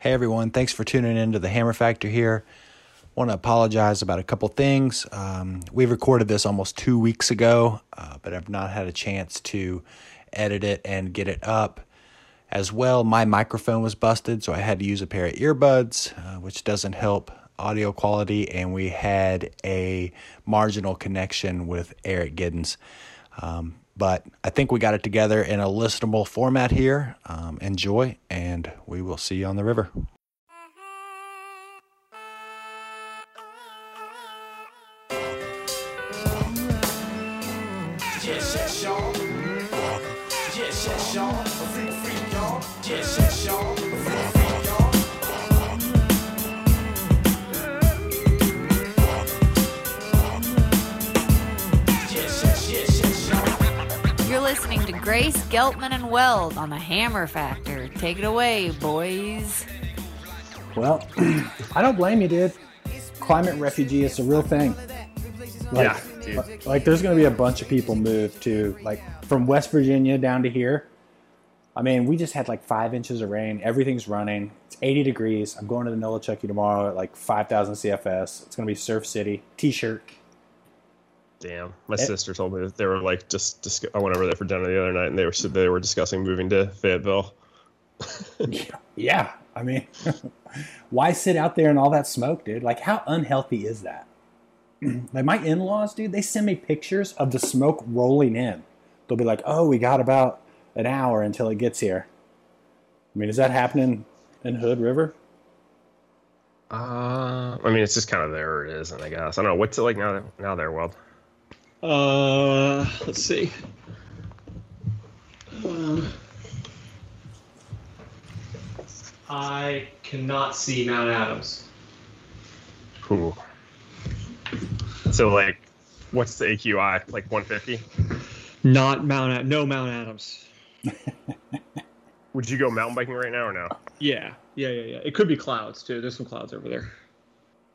Hey everyone, thanks for tuning in to the Hammer Factor here. Want to apologize about a couple things. Um, we recorded this almost two weeks ago, uh, but I've not had a chance to edit it and get it up. As well, my microphone was busted, so I had to use a pair of earbuds, uh, which doesn't help audio quality, and we had a marginal connection with Eric Giddens. Um, but I think we got it together in a listenable format here. Um, enjoy, and we will see you on the river. Grace Geltman and Weld on the Hammer Factor. Take it away, boys. Well, I don't blame you, dude. Climate refugee is a real thing. Like, Yeah, dude. like, like, there's going to be a bunch of people move to like from West Virginia down to here. I mean, we just had like five inches of rain. Everything's running. It's 80 degrees. I'm going to the Nolichucky tomorrow at like 5,000 CFS. It's going to be Surf City. T-shirt. Damn, my Eh. sister told me that they were like just. Dis- I went over there for dinner the other night, and they were they were discussing moving to Fayetteville. Yeah, I mean, why sit out there in all that smoke, dude? Like, how unhealthy is that? like, my in laws, dude, they send me pictures of the smoke rolling in. They'll be like, oh, we got about an hour until it gets here. I mean, is that happening in Hood River? Uh, I mean, it's just kind of there it is, and I guess I don't know what's it like now. Now there, Weld. Uh, let's see. Um, I cannot see Mount Adams. Cool. So like, what's the AQI? Like 150? Not Mount. Ad- no Mount Adams. Would you go mountain biking right now or no? Yeah, yeah, yeah, yeah. It could be clouds too. There's some clouds over there.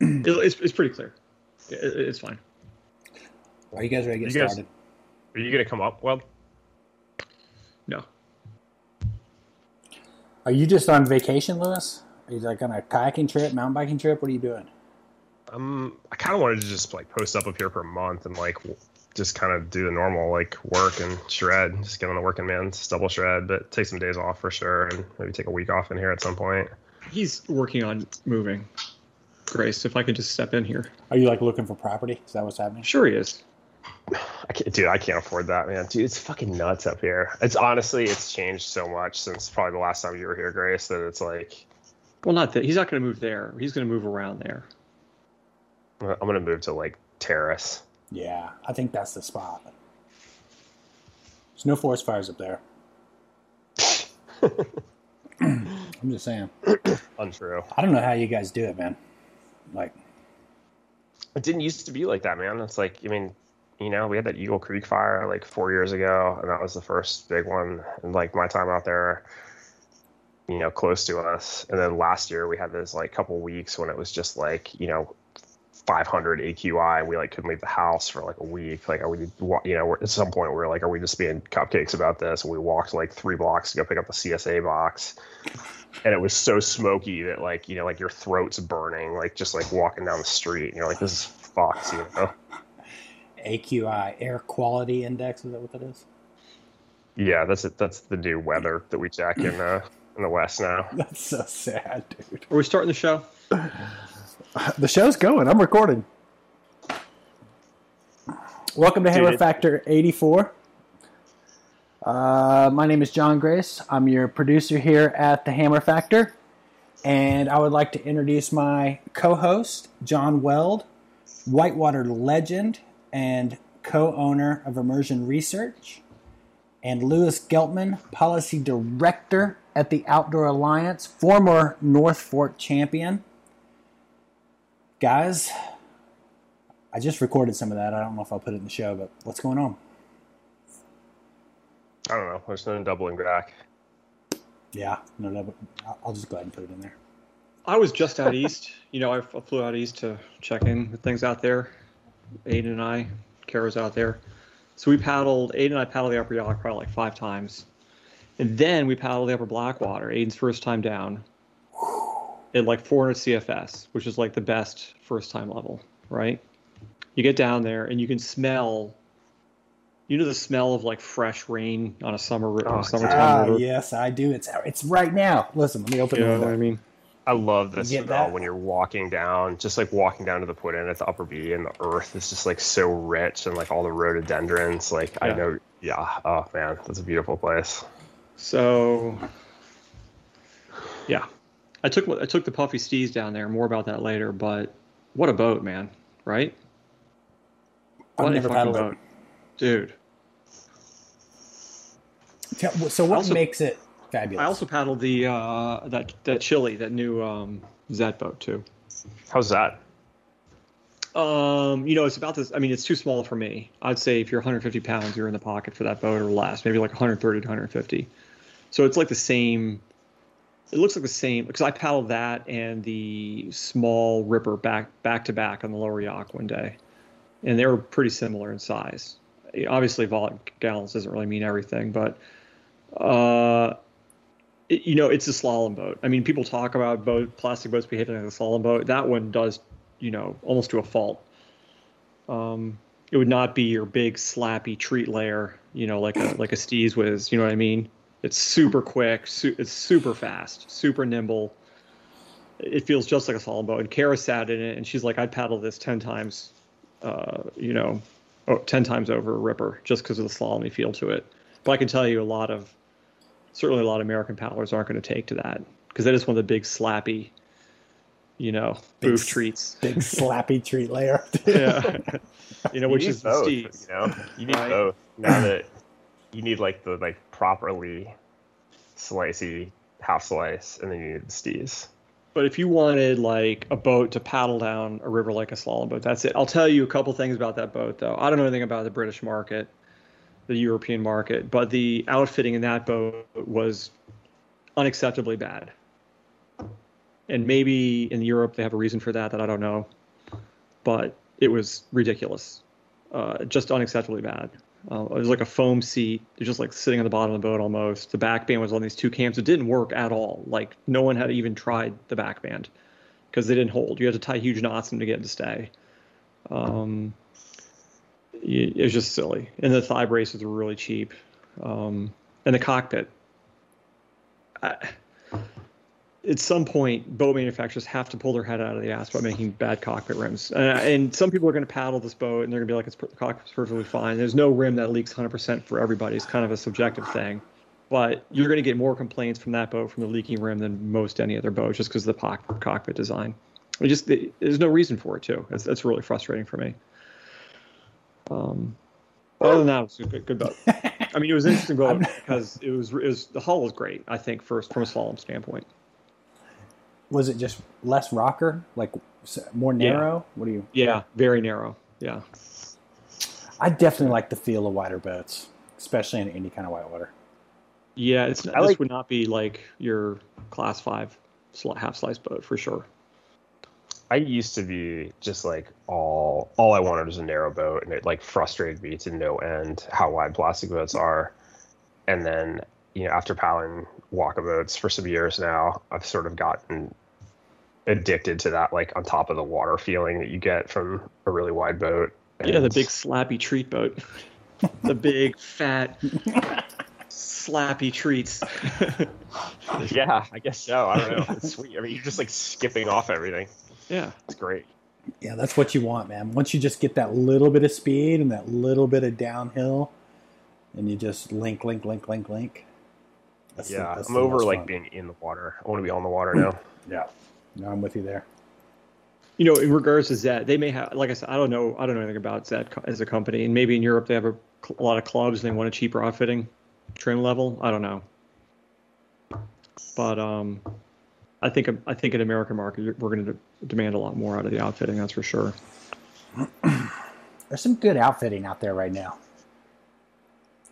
It- it's, it's pretty clear. It, it- it's fine. Are you guys ready to get You guys- started? Are you gonna come up, Weld? No. Are you just on vacation, Lewis? Are you like on a kayaking trip, mountain biking trip? What are you doing? Um, I kind of wanted to just like post up up here for a month and like just kind of do the normal like work and shred, just get on the working man's double shred, but take some days off for sure and maybe take a week off in here at some point. He's working on moving. Grace, if I could just step in here. Are you like looking for property? Is that what's happening? Sure, he is. I can't, dude, I can't afford that, man. Dude, it's fucking nuts up here. It's honestly, it's changed so much since probably the last time you were here, Grace, that it's like Well, not that he's not going to move there. He's going to move around there. I'm gonna move to like Terrace. Yeah, I think that's the spot. There's no forest fires up there. I'm just saying. Untrue. I don't know how you guys do it, man. Like, It didn't used to be like that, man. It's like, I mean, you know, we had that Eagle Creek fire like four years ago, and that was the first big one. And like my time out there, you know, close to us. And then last year we had this like couple weeks when it was just like, you know, 500 AQI. We like couldn't leave the house for like a week. Like, are we, you know, at some point we are like, are we just being cupcakes about this? And we walked like three blocks to go pick up the CSA box. And it was so smoky that like, you know, like your throat's burning, like just like walking down the street. And you're like, this is fucked, you know? AQI, air quality index, is that what that is? Yeah, that's it. That's the new weather that we check in uh, in the West now. That's so sad, dude. Are we starting the show? The show's going. I'm recording. Welcome to Hammer Dude. Factor 84. Uh, my name is John Grace. I'm your producer here at the Hammer Factor. And I would like to introduce my co host, John Weld, Whitewater legend and co owner of Immersion Research, and Lewis Geltman, policy director at the Outdoor Alliance, former North Fork champion. Guys, I just recorded some of that. I don't know if I'll put it in the show, but what's going on? I don't know. There's no doubling back. Yeah, no, no, I'll- I'll just go ahead and put it in there. I was just out east. You know, I flew out east to check in with things out there. Aiden and I, Kara's out there. So we paddled, Aiden and I paddled the upper Yough probably like five times. And then we paddled the upper Blackwater, Aiden's first time down. at like 400 CFS, which is like the best first time level, right? You get down there and you can smell, you know, the smell of like fresh rain on a summer on Oh, a summertime Ah, river. yes, I do. It's it's right now. Listen, let me open You the know what I mean? I love the You get smell that? when you're walking down, just like walking down to the put in at the upper B, and the earth is just like so rich and like all the rhododendrons. Like I know, yeah. Oh man, that's a beautiful place. So, yeah, I took I took the Puffy Steez down there. More about that later. But what a boat, man! Right? I've What a never fucking paddled it. dude. Tell- So what also- makes it fabulous? I also paddled the uh, that that Chili, that new um, Zet boat too. How's that? Um, you know, it's about this. I mean, it's too small for me. I'd say if you're 150 pounds, you're in the pocket for that boat or less. Maybe like 130 to 150. So it's like the same. It looks like the same because I paddled that and the small Ripper back back to back on the lower Yough one day, and they were pretty similar in size. Obviously, vol gallons doesn't really mean everything, but uh, you know, it's a slalom boat. I mean, people talk about boat plastic boats behaving like a slalom boat. That one does, you know, almost to a fault. Um, it would not be your big slappy treat layer, you know, like a like a Steez Whiz. You know what I mean? It's super quick. Su- it's super fast, super nimble. It feels just like a slalom boat. And Kara sat in it, and she's like, "I'd paddle this ten times, uh, you know, oh, 10 times over a Ripper just because of the slalomy feel to it." But I can tell you, a lot of certainly a lot of American paddlers aren't going to take to that because that is one of the big slappy, you know, Big boof treats. Big slappy treat layer. Yeah, you know, You which need is the both, You know, you need Right. both. Now that you need like the like properly slicey half slice, and then you need the stees. But if you wanted like a boat to paddle down a river like a slalom boat, that's it. I'll tell you a couple things about that boat, though. I don't know anything about the British market, the European market, but the outfitting in that boat was unacceptably bad. And maybe in Europe they have a reason for that that I don't know, but it was ridiculous, uh, just unacceptably bad. Uh, it was like a foam seat. Just like sitting on the bottom of the boat almost. The back band was on these two cams. It didn't work at all. Like no one had even tried the back band because they didn't hold. You had to tie huge knots in to get it to stay. Um, it was just silly. And the thigh braces were really cheap. Um, and the cockpit. I, at some point, boat manufacturers have to pull their head out of the ass by making bad cockpit rims. Uh, and some people are going to paddle this boat and they're going to be like, it's, cockpit's perfectly fine. There's no rim that leaks 100% for everybody. It's kind of a subjective thing. But you're going to get more complaints from that boat from the leaking rim than most any other boat just because of the poc- cockpit design. It just there's no reason for it too. That's, that's really frustrating for me. Um, other than that, it was a good, good boat. I mean, it was an interesting boat because it was, it was the hull was great. I think first from a slalom standpoint. Was it just less rocker, like more Yeah. narrow? What do you? Yeah, very narrow. Yeah. I definitely like the feel of wider boats, especially in any kind of whitewater. Yeah, it's I this like- would not be like your class five half slice boat for sure. I used to be just like all all I wanted was a narrow boat, and it like frustrated me to no end how wide plastic boats are. And then you know, after paddling Waka boats for some years now, I've sort of gotten addicted to that like on top of the water feeling that you get from a really wide boat. Yeah, the big slappy treat boat. the big fat slappy treats. yeah, I guess so. I don't know. It's sweet. I mean, you're just like skipping off everything. Yeah. It's great. Yeah, that's what you want, man. Once you just get that little bit of speed and that little bit of downhill, and you just link, link, link, link, link. That's the- Yeah, that's I'm over like fun. being in the water. I want to be on the water now. Yeah, no, I'm with you there. You know, in regards to Zet, they may have, like I said, I don't know, I don't know anything about Zet as a company, and maybe in Europe they have a, a lot of clubs and they want a cheaper outfitting trim level. I don't know, but um, I think I think in American market we're going to de- demand a lot more out of the outfitting. That's for sure. There's some good outfitting out there right now.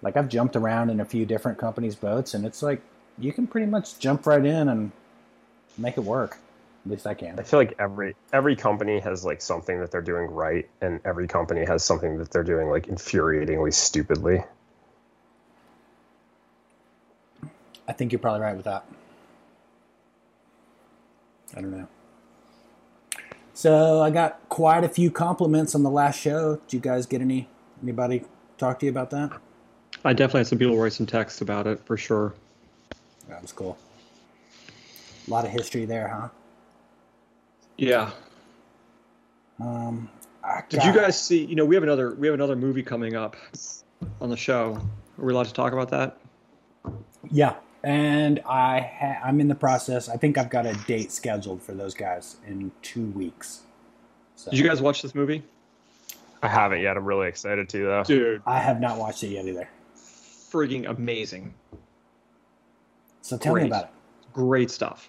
Like I've jumped around in a few different companies' boats, and it's like you can pretty much jump right in and make it work. At least I can. I feel like every every company has like something that they're doing right, and every company has something that they're doing like infuriatingly stupidly. I think you're probably right with that. I don't know. So I got quite a few compliments on the last show. Did you guys get any? Anybody talk to you about that? I definitely had some people write some text about it for sure. That was cool. A lot of history there, huh? Yeah. Um, Did you guys see? You know, we have another we have another movie coming up on the show. Are we allowed to talk about that? Yeah, and I ha- I'm in the process. I think I've got a date scheduled for those guys in two weeks. So Did you guys watch this movie? I haven't yet. I'm really excited to though. Dude, I have not watched it yet either. frigging amazing. So tell me about it. Great stuff.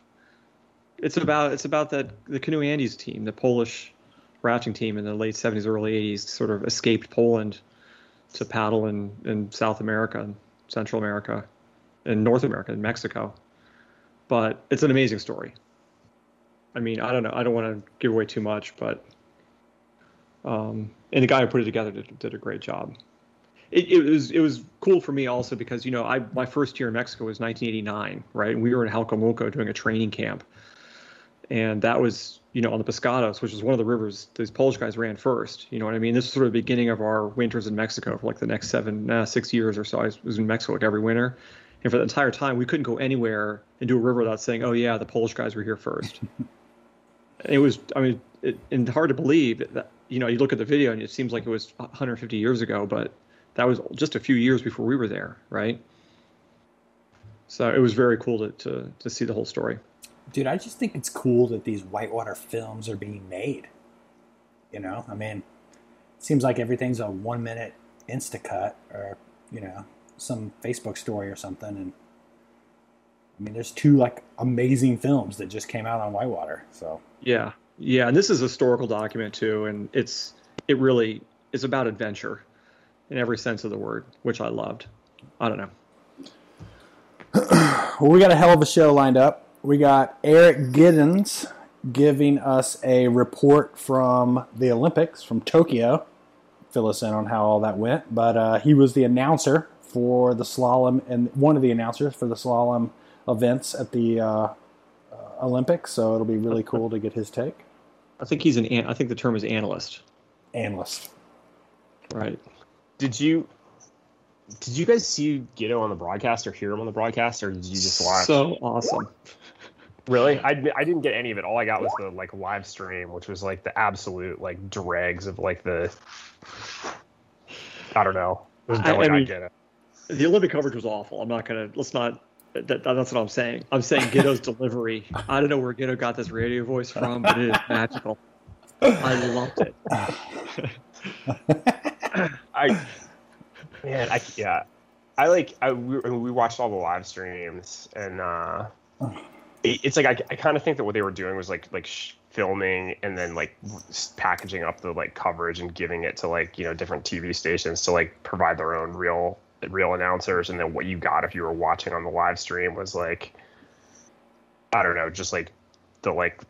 It's about it's about that the Canoandes team, the Polish rafting team in the late 70s, early 80s, sort of escaped Poland to paddle in, in South America and Central America and North America and Mexico. But it's an amazing story. I mean, I don't know. I don't want to give away too much, but um, and the guy who put it together did, did a great job. It, it was it was cool for me also because you know I my first year in Mexico was 1989, right? And we were in Jalcomulco doing a training camp, and that was you know on the Pescados, which is one of the rivers these Polish guys ran first. You know what I mean? This was sort of the beginning of our winters in Mexico for like the next seven uh, six years or so. I was in Mexico like every winter, and for the entire time we couldn't go anywhere and do a river without saying, "Oh yeah, the Polish guys were here first. it was I mean, it, and hard to believe that you know you look at the video and it seems like it was 150 years ago, but that was just a few years before we were there, right? So it was very cool to to, to see the whole story. Dude, I just think it's cool that these whitewater films are being made. You know, I mean, it seems like everything's a one minute Instacut or, you know, some Facebook story or something. And I mean, there's two like amazing films that just came out on whitewater. So, Yeah, yeah, and this is a historical document too, and it's it really is about adventure in every sense of the word, which I loved. I don't know. well, we got a hell of a show lined up. We got Eric Giddens giving us a report from the Olympics from Tokyo. Fill us in on how all that went. But uh, he was the announcer for the slalom and one of the announcers for the slalom events at the uh, uh, Olympics. So it'll be really cool to get his take. I think he's an. an- I think the term is analyst, Analyst. right? Did you did you guys see Gitto on the broadcast or hear him on the broadcast or did you just watch? So awesome. really, I, I didn't get any of it. All I got was the like live stream, which was like the absolute like dregs of like the I don't know. It was I- no I I mean- get it. The Olympic coverage was awful. I'm not gonna. Let's not. That, that's what I'm saying. I'm saying Gitto's delivery. I don't know where Gitto got this radio voice from, but it is magical. I loved it. I man, I yeah, I like I we, we watched all the live streams and uh, it, it's like I, I kind of think that what they were doing was like like sh- filming and then like packaging up the like coverage and giving it to like you know different TV stations to like provide their own real real announcers and then what you got if you were watching on the live stream was like I don't know just like the like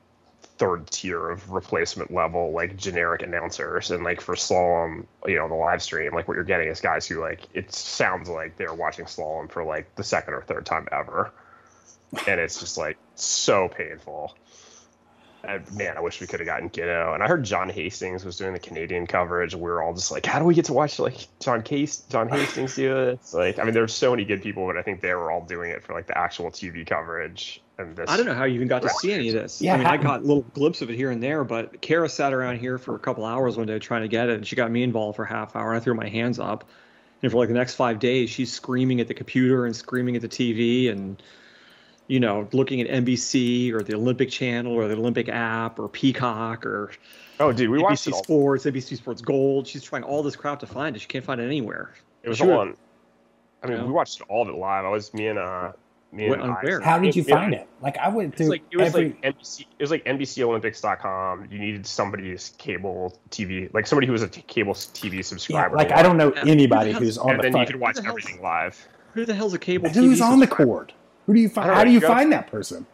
third tier of replacement level like generic announcers. And like for slalom you know the live stream like what you're getting is guys who like it sounds like they're watching slalom for like the second or third time ever. And it's just like so painful man i wish we could have gotten Gitto. and i heard john hastings was doing the canadian coverage we were all just like how do we get to watch like john case john hastings do this like i mean there's so many good people but i think they were all doing it for like the actual tv coverage and this I don't know how you even got to see any of this. Yeah, I mean, I got a little glimpse of it here and there, but Kara sat around here for a couple hours one day trying to get it, and she got me involved for a half hour. And I threw my hands up, and for like the next five days, she's screaming at the computer and screaming at the TV, and you know, looking at NBC or the Olympic Channel or the Olympic app or Peacock or oh dude we watched it NBC all Sports, NBC Sports Gold. She's trying all this crap to find it. She can't find it anywhere. It was Sure. all on. I mean, Yeah. we watched all of it live. I was me and uh, me and on I- where? How did you find it? Like, I went It's through like it was every. like NBC. It was like NBCOlympics.com. You needed somebody's cable TV, like somebody who was a t- cable TV yeah, subscriber. like, I don't know anybody who's hell's- on and the then you fuck- could watch the everything live. Who the hell's a cable Who's TV on the cord? Who do you find? How know, do you go- find that person?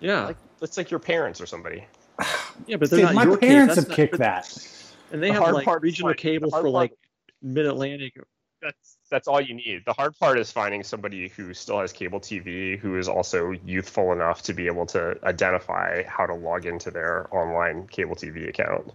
Yeah, Like it's like your parents or somebody. yeah, but they're Dude, not my your parents have not- kicked but- that. And they The have hard like part regional like, cable for part- like Mid Atlantic. That's that's all you need. The hard part is finding somebody who still has cable TV who is also youthful enough to be able to identify how to log into their online cable TV account.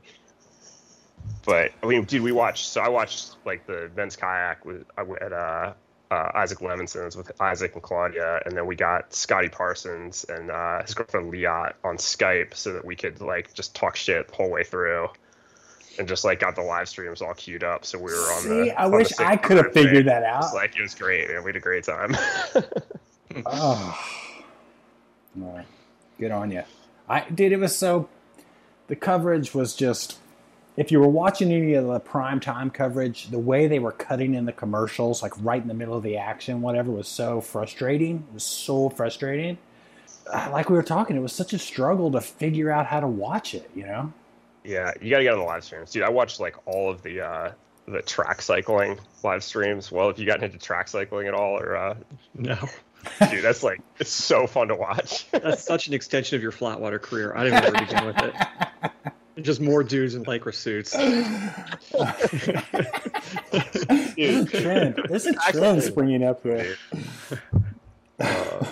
But I mean, dude, we watched. So I watched like the men's kayak with at uh, uh, Isaac Levinson's with Isaac and Claudia, and then we got Scotty Parsons and uh, his girlfriend Liat on Skype so that we could like just talk shit the whole way through, and just like got the live streams all queued up. So we were on See, the. I wish I could have figured that It out. was like it was great. Man. We had a great time. Oh, good on you. I dude, it was so. The coverage was just. If you were watching any of the prime time coverage, the way they were cutting in the commercials, like right in the middle of the action, whatever, was so frustrating. It was so frustrating. Uh, Like we were talking, it was such a struggle to figure out how to watch it. You know. Yeah, you gotta get on the live streams, dude. I watched like all of the uh, the track cycling live streams. Well, if you got into track cycling at all, or uh, No, dude, that's like it's so fun to watch. that's such an extension of your flatwater career. I didn't know where to begin with it. Just more dudes in lycra suits. There's a trend. There's a trend springing up here. Uh,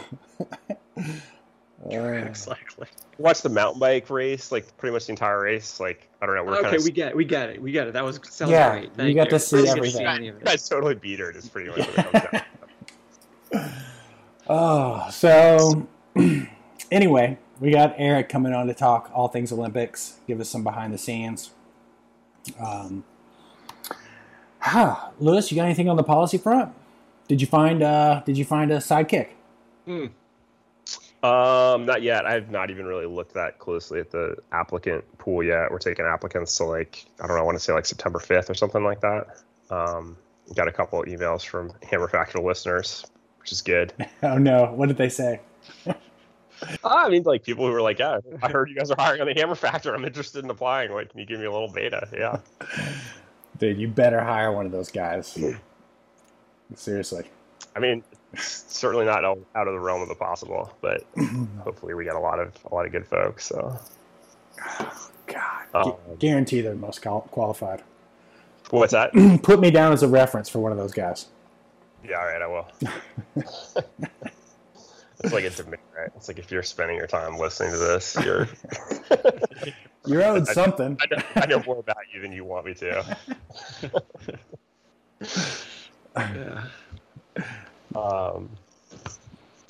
Uh, Cycling. watch the mountain bike race, like pretty much the entire race. Like I don't know, we're Okay, kind of we get it. We get it. We get it. That was sounds Yeah, great. you Thank got to see Really everything. any of it. guys totally beat her. Is pretty much what it comes down. to. Oh, so anyway, we got Eric coming on to talk all things Olympics, give us some behind the scenes. Um, ah, Lewis, you got anything on the policy front? Did you find uh, Did you find a sidekick? Um, not yet. I've not even really looked that closely at the applicant pool yet. We're taking applicants to like I don't know. I want to say like September fifth or something like that. Um, got a couple of emails from Hammer Factor listeners, which is good. Oh no, what did they say? I mean, like people who were like, "Yeah, I heard you guys are hiring on the Hammer Factor. I'm interested in applying. Like, can you give me a little beta?" Yeah. Dude, you better hire one of those guys. Seriously. I mean, certainly not out out of the realm of the possible, but hopefully we got a lot of a lot of good folks. So, God, Um, gu- guarantee they're most qualified. what's that? Put me down as a reference for one of those guys. Yeah, all right, I will. it's like a demand, right? It's like if you're spending your time listening to this, you're. You're owed something. I know, I know more about you than you want me to. Yeah. Um,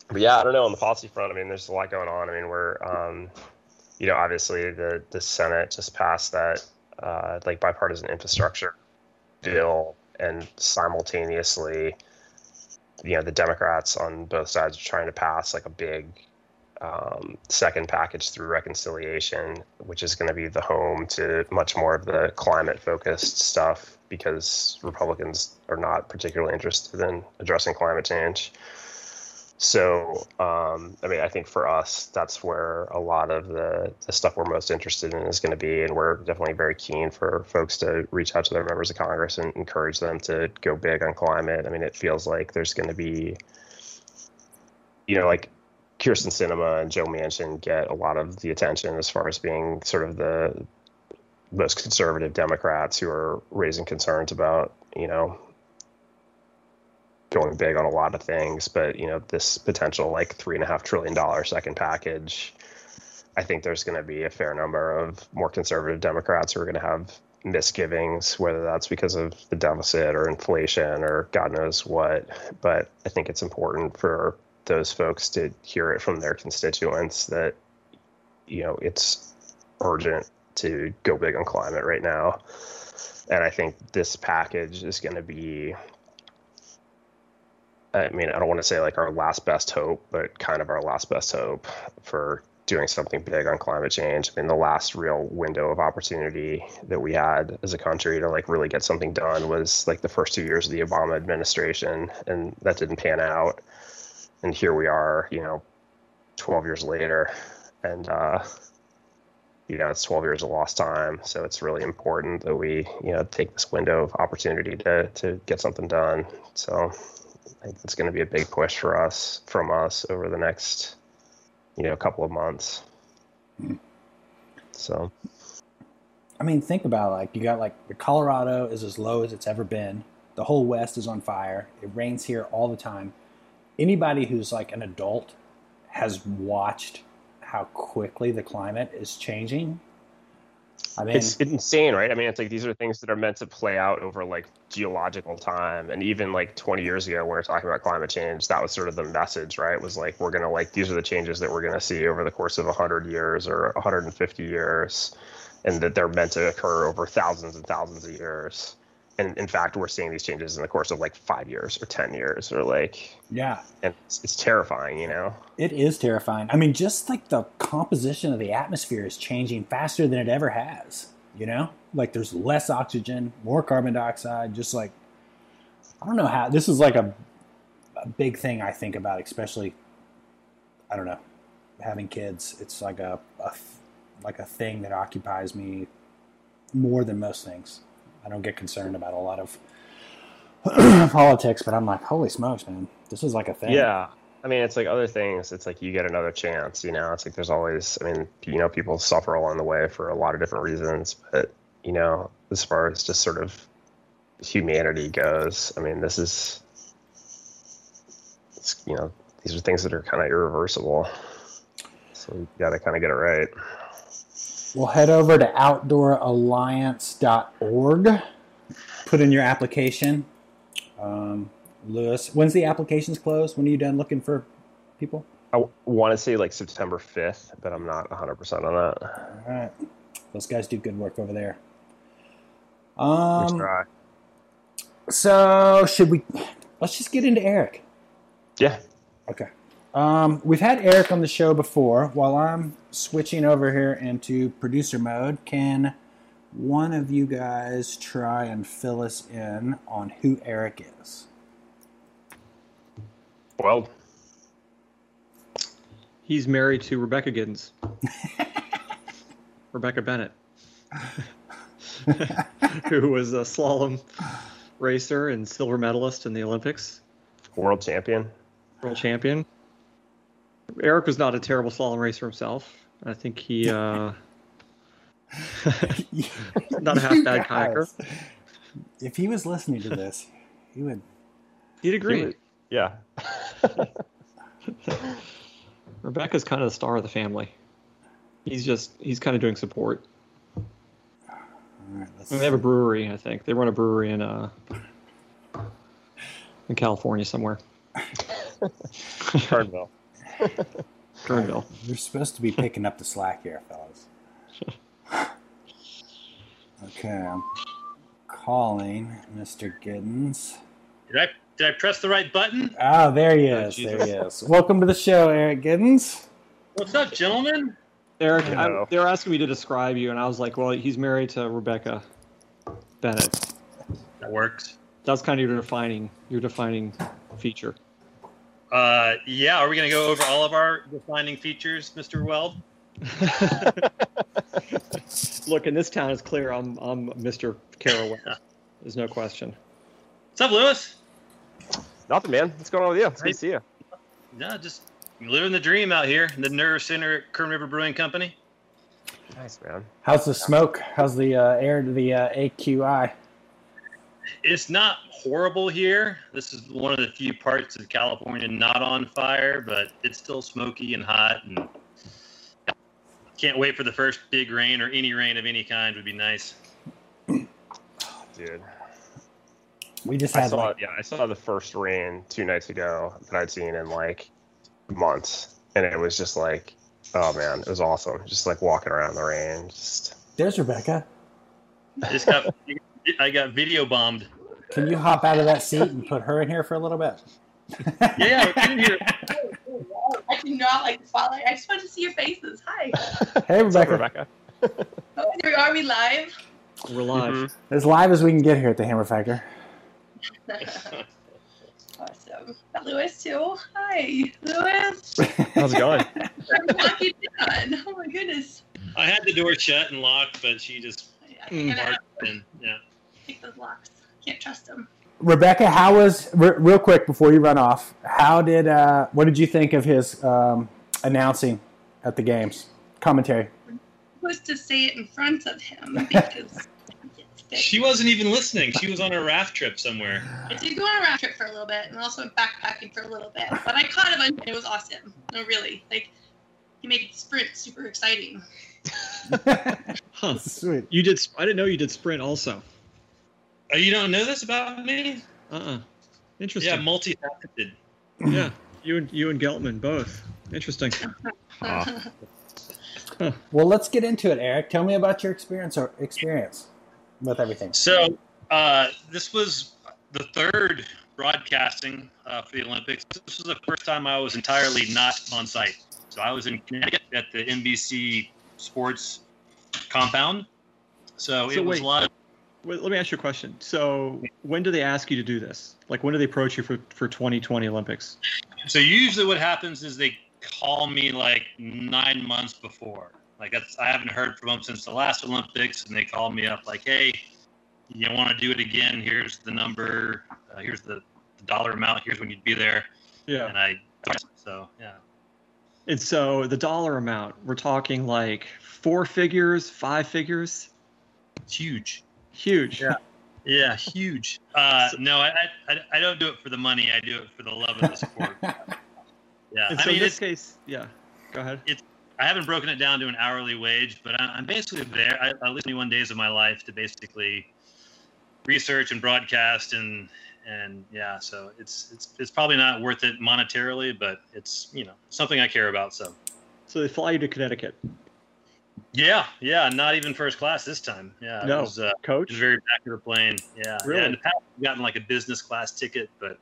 but yeah, I don't know on the policy front. I mean, there's a lot going on. I mean, we're, um, you know, obviously the the Senate just passed that uh, like bipartisan infrastructure bill, and simultaneously, you know, the Democrats on both sides are trying to pass like a big um, second package through reconciliation, which is going to be the home to much more of the climate focused stuff because Republicans are not particularly interested in addressing climate change. So, um, I mean, I think for us, that's where a lot of the, the stuff we're most interested in is going to be. And we're definitely very keen for folks to reach out to their members of Congress and encourage them to go big on climate. I mean, it feels like there's going to be, you know, like Kyrsten Sinema and Joe Manchin get a lot of the attention as far as being sort of the most conservative Democrats who are raising concerns about, you know, going big on a lot of things. But, you know, this potential like three and a half trillion dollar second package, I think there's going to be a fair number of more conservative Democrats who are going to have misgivings, whether that's because of the deficit or inflation or God knows what. But I think it's important for those folks to hear it from their constituents that, you know, it's urgent to go big on climate right now. And I think this package is going to be, I mean, I don't want to say like our last best hope, but kind of our last best hope for doing something big on climate change. I mean, the last real window of opportunity that we had as a country to like really get something done was like the first two years of the Obama administration, and that didn't pan out. And here we are, you know, 12 years later, and uh, you know, it's 12 years of lost time. So it's really important that we, you know, take this window of opportunity to to get something done. So I think it's going to be a big push for us from us over the next, you know, couple of months. Hmm. So I mean, think about it, like you got like the Colorado is as low as it's ever been. The whole West is on fire. It rains here all the time. Anybody who's like an adult has watched how quickly the climate is changing. I mean, it's insane, right? I mean, it's like these are things that are meant to play out over like geological time, and even like 20 years ago, when we are talking about climate change, that was sort of the message, right? It was like we're gonna like these are the changes that we're gonna see over the course of 100 years or 150 years, and that they're meant to occur over thousands and thousands of years. And in fact, we're seeing these changes in the course of like five years or 10 years, or like, yeah, and it's, it's terrifying, you know? it is terrifying. I mean, just like the composition of the atmosphere is changing faster than it ever has. You know, like there's less oxygen, more carbon dioxide. Just like I don't know how this is like a, a big thing I think about, especially I don't know having kids. It's like a, a like a thing that occupies me more than most things. I don't get concerned about a lot of politics, but I'm like, holy smokes, man, this is like a thing. Yeah. I mean, it's like other things. It's like you get another chance, you know. It's like there's always, I mean, you know, people suffer along the way for a lot of different reasons, but you know, as far as just sort of humanity goes, I mean, this is, you know, these are things that are kind of irreversible. So you got to kind of get it right. Well, head over to outdooralliance.org. Put in your application. Um, Lewis, when's the applications closed? When are you done looking for people? I want to say like September 5th, but I'm not 100% on that. All right. Those guys do good work over there. Um, try. so, should we? Let's just get into Eric. Yeah. Okay. Um, we've had Eric on the show before. While I'm switching over here into producer mode, can one of you guys try and fill us in on who Eric is? Well, He's married to Rebecca Giddens. Rebecca Bennett, who was a slalom racer and silver medalist in the Olympics, world champion. world champion. Eric was not a terrible slalom racer himself. I think he uh, not a half You bad kayaker. If he was listening to this, he would. He'd agree. Yeah. Rebecca's kind of the star of the family. He's just he's kind of doing support. All right, I mean, they have a brewery, I think. They run a brewery in uh in California somewhere. Kernville. Kernville. You're supposed to be picking up the slack here, fellas. Okay, I'm calling Mr. Giddens. Did I did I press the right button? Oh, there he Oh, is. there he is. Welcome to the show, Eric Giddens. What's up, gentlemen? Eric, I, they were asking me to describe you, and I was like, well, he's married to Rebecca Bennett. That works. That's kind of your defining your defining feature. Uh, yeah, are we gonna go over all of our defining features, Mr. Weld? Look, in this town, it's clear I'm I'm Mr. Carroll. There's no question. What's up, Lewis? Nothing, man. What's going on with you? It's good to see you. Yeah, just living the dream out here in the Nerve Center at Kern River Brewing Company. Nice, man. How's the smoke? How's the uh, air to the uh, AQI? It's not horrible here. This is one of the few parts of California not on fire, but it's still smoky and hot, and can't wait for the first big rain or any rain of any kind would be nice. Dude. We just I had saw like, yeah, I saw the first rain two nights ago that I'd seen in like months. And it was just like oh man, it was awesome. Just like walking around in the rain. Just there's Rebecca. Just got, I got video bombed. Can you hop out of that seat and put her in here for a little bit? Yeah, we're in here. I do not like the spotlight. I just want to see your faces. Hi. Hey, What's up, Rebecca. Rebecca? Oh, there- are we live? We're live. Mhm. As live as we can get here at the Hammer Factor. awesome. Got Lewis too. Hi, Lewis. How's it going? What you done? Oh my goodness. I had the door shut and locked, but she just I Mm. can't barked in. Yeah. Take those locks. Can't trust them. Rebecca, how was re- real quick before you run off? How did uh, what did you think of his um, announcing at the games? Commentary. Was to say it in front of him because. She wasn't even listening. She was on a raft trip somewhere. I did go on a raft trip for a little bit and also went backpacking for a little bit. But I caught a bunch and it was awesome. No, really. Like, he made sprint super exciting. Huh. Sweet. You did. I didn't know you did sprint also. Oh, you don't know this about me? Uh. uh Interesting. Yeah, Interesting. multifaceted. Yeah. You and you and Geltman both. Interesting. Well, let's get into it, Eric. Tell me about your experience or experience with everything. So uh, this was the third broadcasting uh, for the Olympics. This was the first time I was entirely not on site. So I was in Connecticut at the NBC Sports compound. So, So it was a lot of Wait, let me ask you a question. So, when do they ask you to do this? Like, when do they approach you for for 2020 Olympics? So usually what happens is they call me like nine months before. Like that's, I haven't heard from them since the last Olympics, and they call me up like, "Hey, you want to do it again? Here's the number. Uh, here's the, the dollar amount. Here's when you'd be there." Yeah. And I, so yeah, And so the dollar amount, we're talking like four figures, five figures, it's huge. Huge. Yeah. Yeah, huge. Uh, no, I, I I don't do it for the money. I do it for the love of the sport. Yeah, And I so mean, in this case, yeah. Go ahead. It's I haven't broken it down to an hourly wage, but I- I'm basically there. I, I live 21 days of my life to basically research and broadcast and and yeah. So it's it's it's probably not worth it monetarily, but it's you know something I care about. So So they fly you to Connecticut. Yeah, yeah. Not even first class this time. Yeah, No. it was, uh, Coach? was very back of the plane. Yeah, Really? Yeah, in the past, I've gotten like a business class ticket, but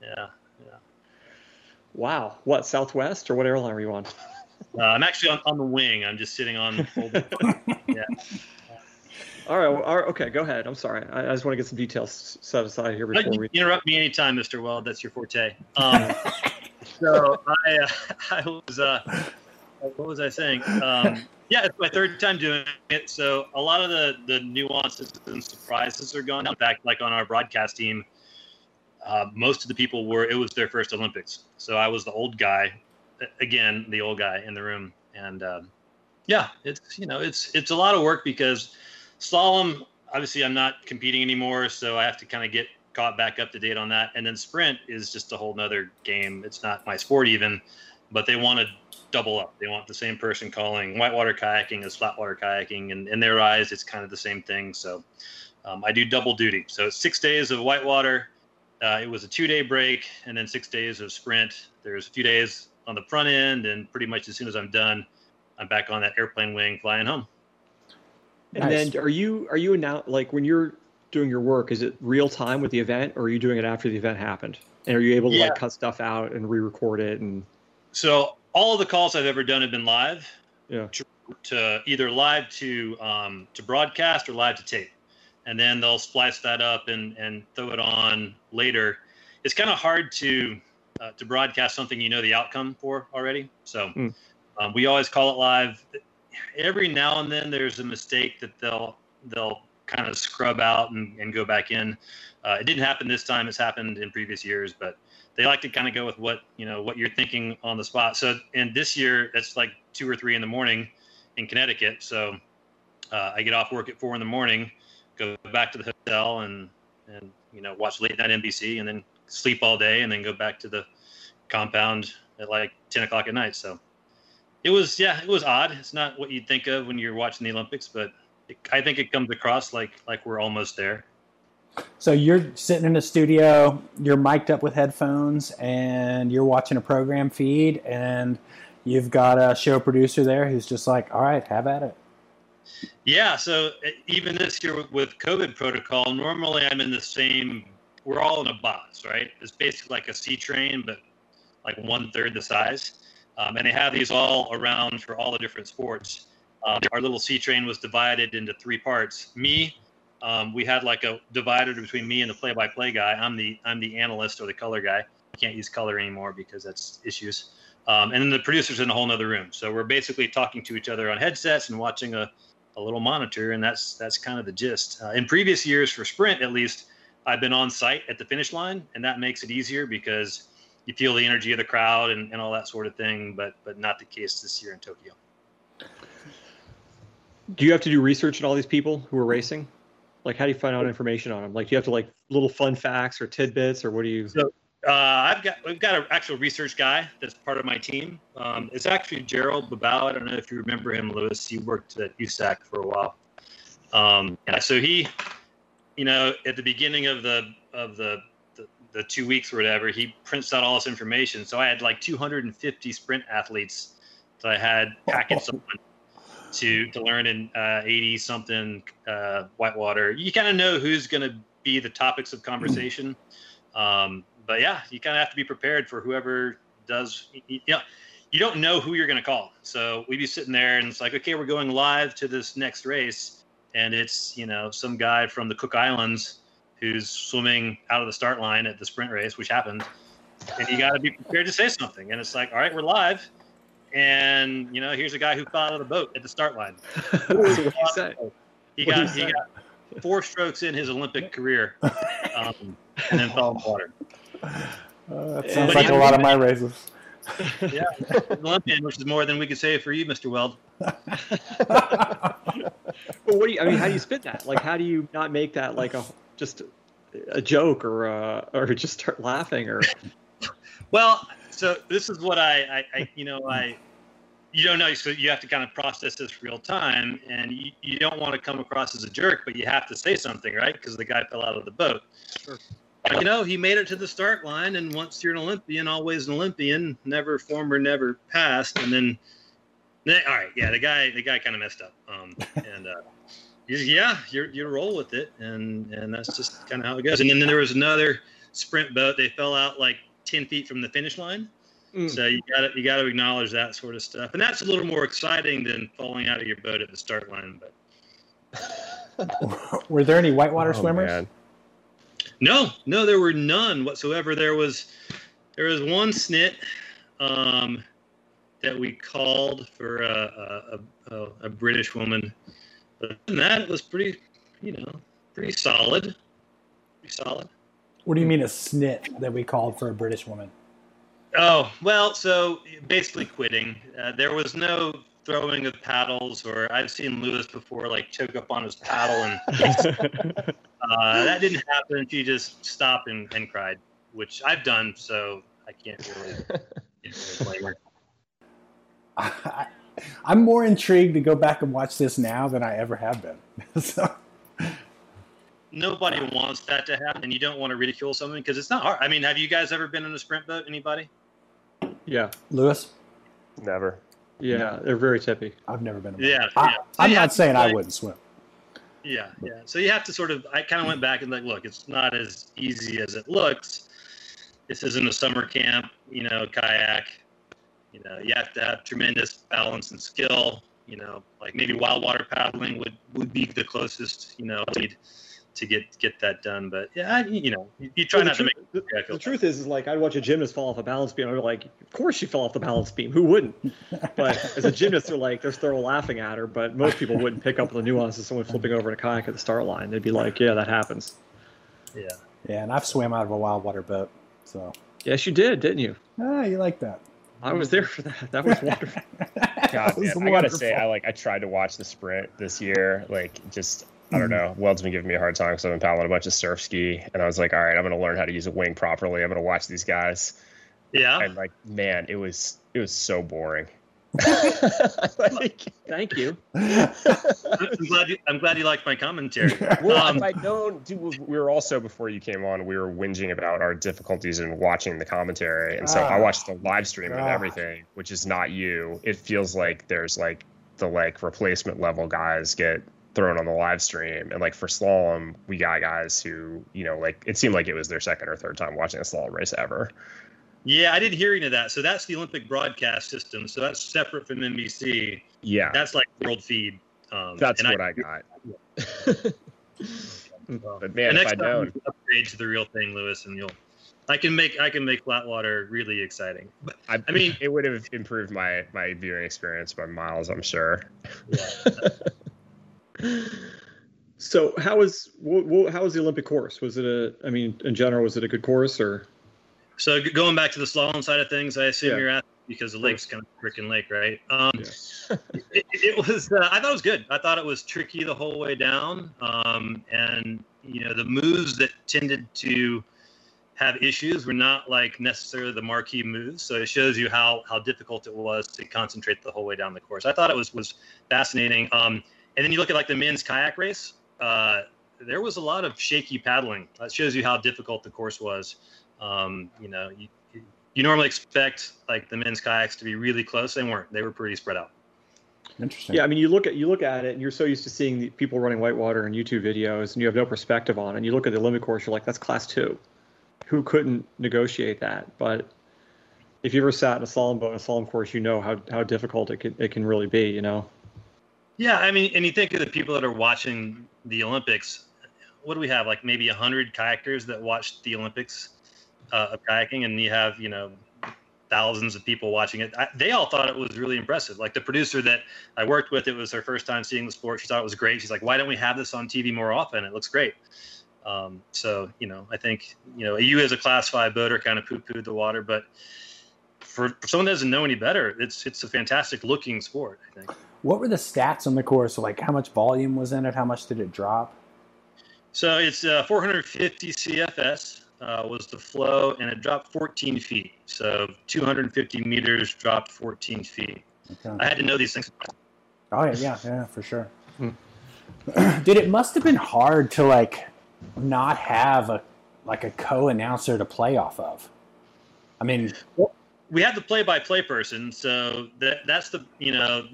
yeah, yeah. Wow. What, Southwest or what airline were you on? Uh, I'm actually on, on the wing. I'm just sitting on. yeah. All right. Well, all right. Okay. Go ahead. I'm sorry. I, I just want to get some details set aside here before you we. interrupt me anytime, Mr. Weld. That's your forte. Um, so I, uh, I was, uh, what was I saying? Um, yeah, it's my third time doing it. So a lot of the, the nuances and surprises are gone. In fact, like on our broadcast team, uh, most of the people were, it was their first Olympics. So I was the old guy, again, the old guy in the room. And um, yeah, it's, you know, it's, it's a lot of work because slalom, obviously I'm not competing anymore. So I have to kind of get caught back up to date on that. And then sprint is just a whole nother game. It's not my sport even, but they want to double up. They want the same person calling whitewater kayaking as flatwater kayaking. And in their eyes, it's kind of the same thing. So um, I do double duty. So six days of whitewater. Uh, it was a two day break and then six days of sprint. There's a few days on the front end. And pretty much as soon as I'm done, I'm back on that airplane wing flying home. And Nice. then are you are you now like when you're doing your work? Is it real time with the event, or are you doing it after the event happened? And are you able to Yeah. like cut stuff out and re-record it? And So all of the calls I've ever done have been live. yeah, to either live to um, to broadcast or live to tape, and then they'll splice that up and and throw it on later. It's kind of hard to uh, to broadcast something you know the outcome for already. So Mm. um, we always call it live. Every now and then there's a mistake that they'll they'll kind of scrub out and, and go back in. Uh, it didn't happen this time. It's happened in previous years, but they like to kind of go with what you know what you're thinking on the spot. So and this year it's like two or three in the morning in Connecticut. So uh, I get off work at four in the morning, go back to the hotel and and you know watch late night NBC, and then sleep all day, and then go back to the compound at like ten o'clock at night. So it was yeah, it was odd. It's not what you'd think of when you're watching the Olympics, but it, I think it comes across like like we're almost there. So you're sitting in a studio, you're mic'd up with headphones, and you're watching a program feed, and you've got a show producer there who's just like, "All right, have at it." Yeah, so even this year with- with COVID protocol, normally I'm in the same. We're all in a box, right? It's basically like a C train, but like one third the size. Um, and they have these all around for all the different sports. Um, our little C train was divided into three parts. Me, um, we had like a divider between me and the play-by-play guy. I'm the I'm the analyst or the color guy. Can't use color anymore because that's issues. Um, and then the producer's in a whole nother room. So we're basically talking to each other on headsets and watching a a little monitor, and that's that's kind of the gist. Uh, in previous years, for sprint at least, I've been on site at the finish line, and that makes it easier because you feel the energy of the crowd and, and all that sort of thing. But but not the case this year in Tokyo. do you have to do research on all these people who are racing? Like, how do you find out information on them? Like, do you have to like little fun facts or tidbits, or what do you? So- Uh, I've got we've got an actual research guy that's part of my team. Um, it's actually Gerald Babau. I don't know if you remember him, Lewis. He worked at USAC for a while. Um, and so he, you know, at the beginning of the of the, the the two weeks or whatever, he prints out all this information. So I had like 250 sprint athletes that I had packets on to to learn in uh, 80 something uh, whitewater. You kind of know who's going to be the topics of conversation. Um, but yeah, you kind of have to be prepared for whoever does. You know, you don't know who you're going to call. So we'd be sitting there, and it's like, okay, we're going live to this next race, and it's you know some guy from the Cook Islands who's swimming out of the start line at the sprint race, which happened, and you got to be prepared to say something. And it's like, all right, we're live, and you know, here's a guy who fell out of the boat at the start line. what do you say? He What got he got four strokes in his Olympic career, um, and then fell in the water. Uh, that sounds But like a lot of my races. Yeah, Olympian, which is more than we could say for you, Mr. Weld. But what do you? I mean, how do you spit that? Like, how do you not make that like a just a joke or uh, or just start laughing or? Well, so this is what I, I, I you know, I, you don't know, so you have to kind of process this real time, and you, you don't want to come across as a jerk, but you have to say something, right? Because the guy fell out of the boat. Sure. You know, he made it to the start line, and once you're an Olympian, always an Olympian, never former, never past, and then, then- all right, yeah, the guy, the guy kind of messed up, um, and uh, yeah, you you roll with it, and and that's just kind of how it goes. And then there was another sprint boat; they fell out like ten feet from the finish line. Mm. So you got to you got to acknowledge that sort of stuff, and that's a little more exciting than falling out of your boat at the start line. But Were there any whitewater Oh, swimmers? man. no, no, there were none whatsoever. There was there was one snit um, that we called for a, a, a, a British woman, but other than that, it was pretty you know pretty solid, pretty solid. What do you mean a snit that we called for a British woman? Oh well, so basically quitting. Uh, there was no throwing of paddles, or I've seen Lewis before, like choke up on his paddle, and uh, that didn't happen. She just stopped and, and cried, which I've done, so I can't really, can't really blame her. I, I'm more intrigued to go back and watch this now than I ever have been. so, Nobody wants that to happen, and you don't want to ridicule something because it's not hard. I mean, have you guys ever been in a sprint boat? Anybody? yeah, Lewis, Never. yeah, they're very tippy. I've never been. Yeah, I, yeah. So I'm you have not to, saying I like- wouldn't swim. Yeah, yeah. So you have to sort of. I kind of went back and like, look, it's not as easy as it looks. This isn't a summer camp, you know, kayak. You know, you have to have tremendous balance and skill. You know, like maybe wild water paddling would would be the closest. You know, need to get get that done. But yeah, I, you know, you, you try Well, not the to make. the, yeah, I the truth is, is like I'd watch a gymnast fall off a balance beam. I'd be like, of course she fell off the balance beam. Who wouldn't? But as a gymnast, they're like they're still laughing at her. But most people wouldn't pick up on the nuances of someone flipping over in a kayak at the start line. They'd be like, yeah, that happens. Yeah. Yeah, and I've swam out of a wild water boat. So, Yes, you did, didn't you? ah, you like that? I was there for that. That was wonderful. God, That was man, I gotta say, I like I tried to watch the sprint this year. Like, just I don't know. Weld's been giving me a hard time because I've been paddling a bunch of surf ski, and I was like, all right, I'm gonna learn how to use a wing properly. I'm gonna watch these guys, Yeah. and like, man, it was it was so boring. like, Thank you. I'm glad. You, I'm glad you liked my commentary. well, Um, if I'd known, dude, we we were also before you came on, we were whinging about our difficulties in watching the commentary, and so Ah. I watched the live stream and God. everything, which is not you. It feels like there's like the like replacement level guys get thrown on the live stream, and like for slalom, we got guys who you know like it seemed like it was their second or third time watching a slalom race ever. yeah, I didn't hear any of that. So that's the Olympic broadcast system. So that's separate from NBC. Yeah, That's like world feed. Um, that's what I, got. But man, and if next I'd time you upgrade to the real thing, Lewis, and you'll. I can make I can make Flatwater really exciting. But I, I mean- it would have improved my my viewing experience by miles, I'm sure. So how was how was the Olympic course? Was it a? I mean, in general, was it a good course or? so going back to the slalom side of things, I assume Yeah. you're asking. because the lake's kind of freaking lake, right? Um, Yeah. it, it was. Uh, I thought it was good. I thought it was tricky the whole way down, um, and you know the moves that tended to have issues were not like necessarily the marquee moves. So it shows you how how difficult it was to concentrate the whole way down the course. I thought it was was fascinating. Um, and then you look at like the men's kayak race. Uh, there was a lot of shaky paddling. That shows you how difficult the course was. Um, you know, you, you normally expect like the men's kayaks to be really close. They weren't. They were pretty spread out. Interesting. Yeah, I mean, you look at you look at it, and you're so used to seeing the people running whitewater and YouTube videos, and you have no perspective on it. And you look at the Olympic course, you're like, that's class two. Who couldn't negotiate that? But if you ever sat in a slalom boat, in a slalom course, you know how, how difficult it can it can really be. You know. Yeah, I mean, and you think of the people that are watching the Olympics. What do we have? Like maybe hundred kayakers that watched the Olympics uh, of kayaking, and you have you know thousands of people watching it. I, they all thought it was really impressive. Like the producer that I worked with, it was her first time seeing the sport. She thought it was great. She's like, "Why don't we have this on TV more often? It looks great." Um, so you know, I think you know, you as a class five boater kind of poo-pooed the water, but for, for someone that doesn't know any better, it's it's a fantastic looking sport. I think. What were the stats on the course? Like, how much volume was in it? How much did it drop? So it's uh, 450 CFS uh, was the flow, and it dropped 14 feet. So 250 meters dropped 14 feet. Okay. I had to know these things. Oh yeah, yeah, yeah, for sure. Hmm. Did it must have been hard to like not have a like a co-announcer to play off of? I mean, We had the play-by-play person, so that that's the you know,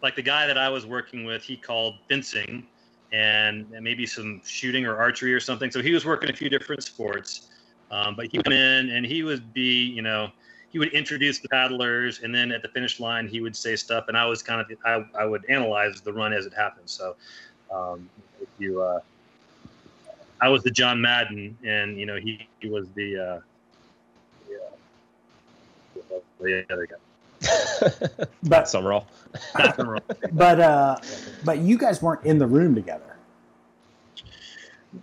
like the guy that I was working with, he called fencing and maybe some shooting or archery or something. So he was working a few different sports, um, but he went in and he would be you know he would introduce the paddlers, and then at the finish line he would say stuff, and I was kind of I, I would analyze the run as it happened. So um, if you uh, I was the John Madden, and you know he, he was the uh, the, other guy. but Summerall. That's the wrong. but uh, but you guys weren't in the room together.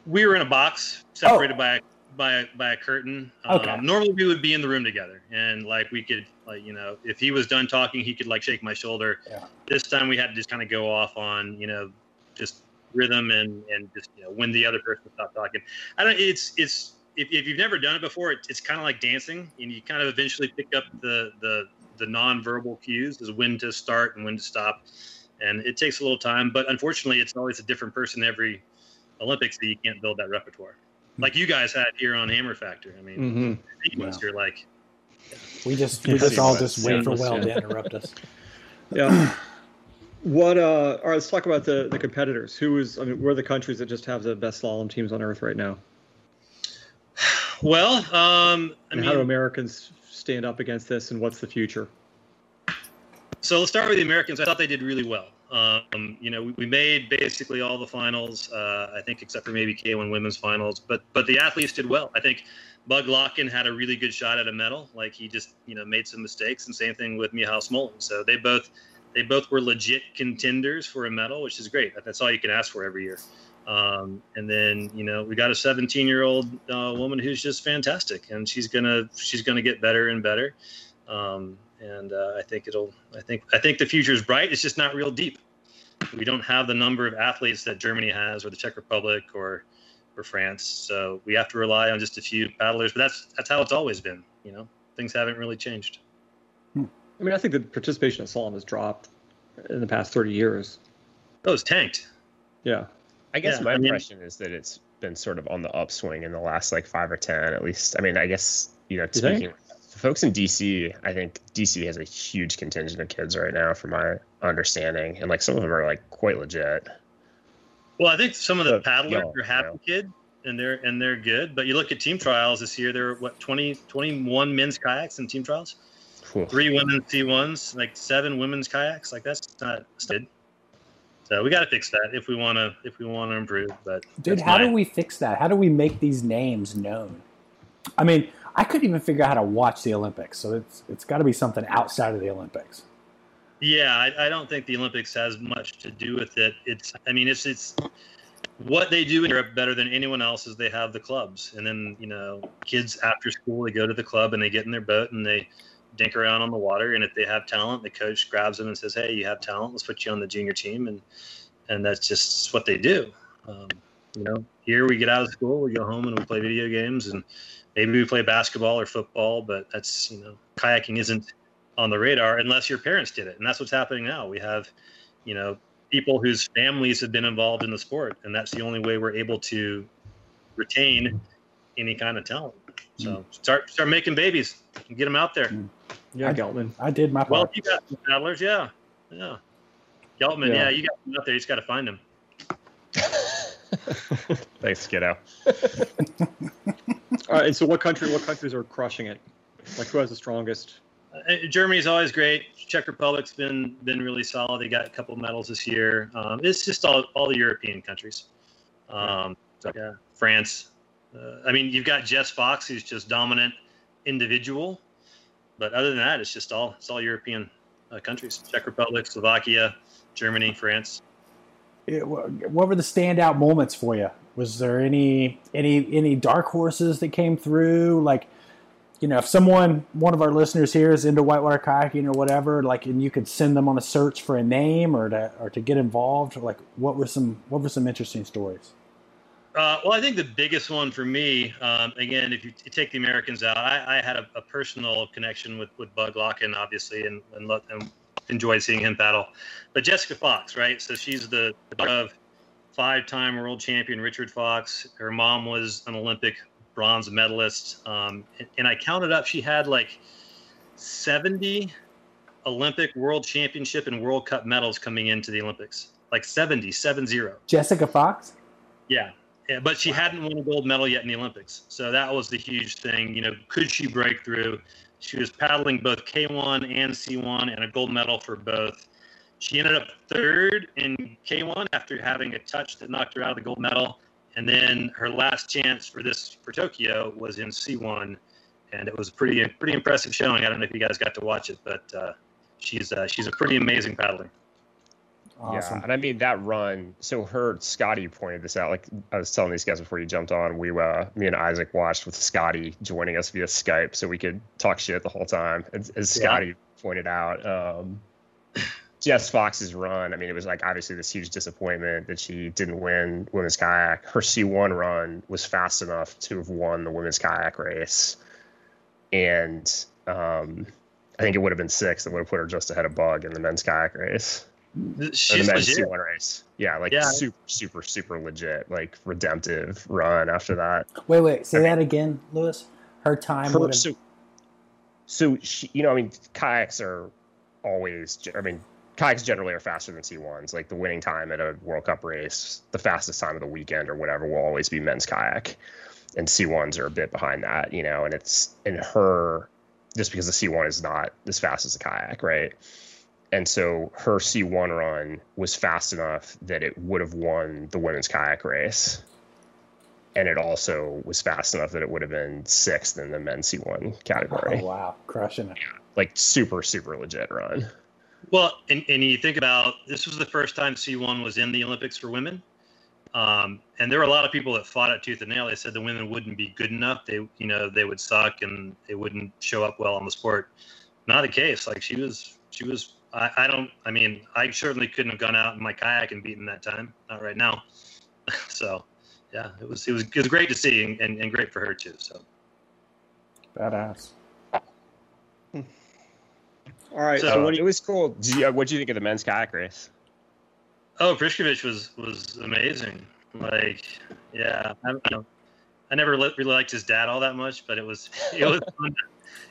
We were in a box separated by a by a, by a curtain. Okay. Um, normally we would be in the room together, and like we could like you know if he was done talking, he could like shake my shoulder. Yeah. This time we had to just kind of go off on you know just rhythm and and just you know when the other person stopped talking. I don't. It's it's if, if you've never done it before, it, it's kind of like dancing, and you kind of eventually pick up the the the non-verbal cues is when to start and when to stop, and it takes a little time. But unfortunately, it's always a different person every Olympics, so you can't build that repertoire like you guys had here on Hammer Factor. I mean, Mm-hmm. you're like We just we Yeah, just all just wait for Well yeah. to interrupt us. Yeah. What? Uh, all right. Let's talk about the the competitors. Who is? I mean, where are the countries that just have the best slalom teams on earth right now? Well. Um, I And how do Americans stand up against this? And what's the future? so let's start with the Americans. I thought they did really well. Um, you know, we, we made basically all the finals. Uh, I think except for maybe K1 women's finals, but but the athletes did well. I think Bug Lokken had a really good shot at a medal. Like he just you know made some mistakes, and same thing with Michal Smolen. So they both they both were legit contenders for a medal, which is great. That's all you can ask for every year. Um, and then you know we got a 17 year old uh, woman who's just fantastic, and she's gonna she's gonna get better and better. Um, and uh, I think it'll I think I think the future is bright. It's just not real deep. We don't have the number of athletes that Germany has, or the Czech Republic, or or France. So we have to rely on just a few paddlers. But that's that's how it's always been. You know, things haven't really changed. I mean, I think the participation in slalom has dropped in the past 30 years. Oh, it's tanked. Yeah. I guess Yeah, my I mean- impression is that it's been sort of on the upswing in the last like five or ten at least. I mean, I guess you know, You speaking the folks in DC, I think DC has a huge contingent of kids right now, from my understanding, and like some of them are like quite legit. Well, I think some of the paddlers are happy kid, and they're and they're good. But you look at team trials this year, there were what 20, 21 men's kayaks in team trials, Whew. three women's C ones, like seven women's kayaks. Like that's not good. So we got to fix that if we want to if we want to improve. But Dude, how my- do we fix that? How do we make these names known? I mean, I couldn't even figure out how to watch the Olympics, so it's it's got to be something outside of the Olympics. Yeah, I, I don't think the Olympics has much to do with it. It's, I mean, it's it's what they do in Europe better than anyone else is they have the clubs, and then you know, kids after school they go to the club and they get in their boat and they dink around on the water, and if they have talent, the coach grabs them and says, "Hey, you have talent. Let's put you on the junior team," and and that's just what they do. Um, you know, here we get out of school, we go home and we play video games, and maybe we play basketball or football, but that's you know, kayaking isn't on the radar unless your parents did it, and that's what's happening now. We have, you know, people whose families have been involved in the sport, and that's the only way we're able to retain any kind of talent. So start start making babies and get them out there. Yeah, I- Geltman. I did my part. Well, you got some paddlers, yeah, yeah. Geltman, Yeah. yeah. you got them out there. You just got to find them. Thanks, kiddo. All right, and so what country? What countries are crushing it? Like who has the strongest? Uh, Germany's always great. Czech Republic's been been really solid. They got a couple medals this year. Um, it's just all all the European countries. Um, so, yeah, France. Uh, I mean, you've got Jess Fox, who's just dominant individual, but other than that, it's just all it's all European uh, countries: Czech Republic, Slovakia, Germany, France. It- what were the standout moments for you? Was there any any any dark horses that came through? Like, you know, if someone one of our listeners here is into whitewater kayaking or whatever, like, and you could send them on a search for a name or to or to get involved, like, what were some what were some interesting stories? Uh, well, I think the biggest one for me, um, again, if you t- take the Americans out, I, I had a, a personal connection with, with Bug Lokken, obviously, and, and, lo- and enjoyed seeing him battle. But Jessica Fox, right? So she's the of five-time world champion Richard Fox. Her mom was an Olympic bronze medalist, um, and, and I counted up, she had like 70 Olympic, World Championship, and World Cup medals coming into the Olympics. Like 70, 7-0. Jessica Fox. Yeah. Yeah, but she hadn't won a gold medal yet in the Olympics. So that was the huge thing. You know, could she break through? She was paddling both K1 and C1 and a gold medal for both. She ended up third in K1 after having a touch that knocked her out of the gold medal. And then her last chance for this for Tokyo was in C1, and it was a pretty pretty impressive showing. I don't know if you guys got to watch it, but uh, she's uh, she's a pretty amazing paddler. Awesome. Yeah, and I mean that run. So her Scotty pointed this out. Like I was telling these guys before you jumped on, we uh, me and Isaac watched with Scotty joining us via Skype, so we could talk shit the whole time. As, as Yeah. Scotty pointed out, um, Jess Fox's run. I mean, it was like obviously this huge disappointment that she didn't win women's kayak. Her C1 run was fast enough to have won the women's kayak race, and um, I think it would have been six. That would have put her just ahead of Bug in the men's kayak race or the She's men's legit. C1 race. Yeah, like Yeah. super, super, super legit, like redemptive run after that. Wait, wait. Say Okay. that again, Lewis. Her time Her- so, so she, you know, I mean, kayaks are always. I mean, kayaks generally are faster than C1s. Like the winning time at a World Cup race, the fastest time of the weekend or whatever will always be men's kayak, and C1s are a bit behind that. You know, and it's in her just because the C1 is not as fast as the kayak, right? And so her C1 run was fast enough that it would have won the women's kayak race. And it also was fast enough that it would have been sixth in the men's C1 category. Oh wow, crushing it. Like super, super legit run. Well, and, and you think about this was the first time C1 was in the Olympics for women. Um, and there were a lot of people that fought it tooth and nail. They said the women wouldn't be good enough. They, you know, they would suck and they wouldn't show up well on the sport. Not the case. Like she was, she was. I, I don't. I mean, I certainly couldn't have gone out in my kayak and beaten that time. Not right now. so, yeah, it was. It was. It was great to see and, and, and great for her too. So. Badass. All right. So, So- what do it was cool. Uh, what do you think of the men's kayak race? Oh, Prskavec was was amazing. Like, yeah, I, I, don't- I never li- really liked his dad all that much, but it was it was fun.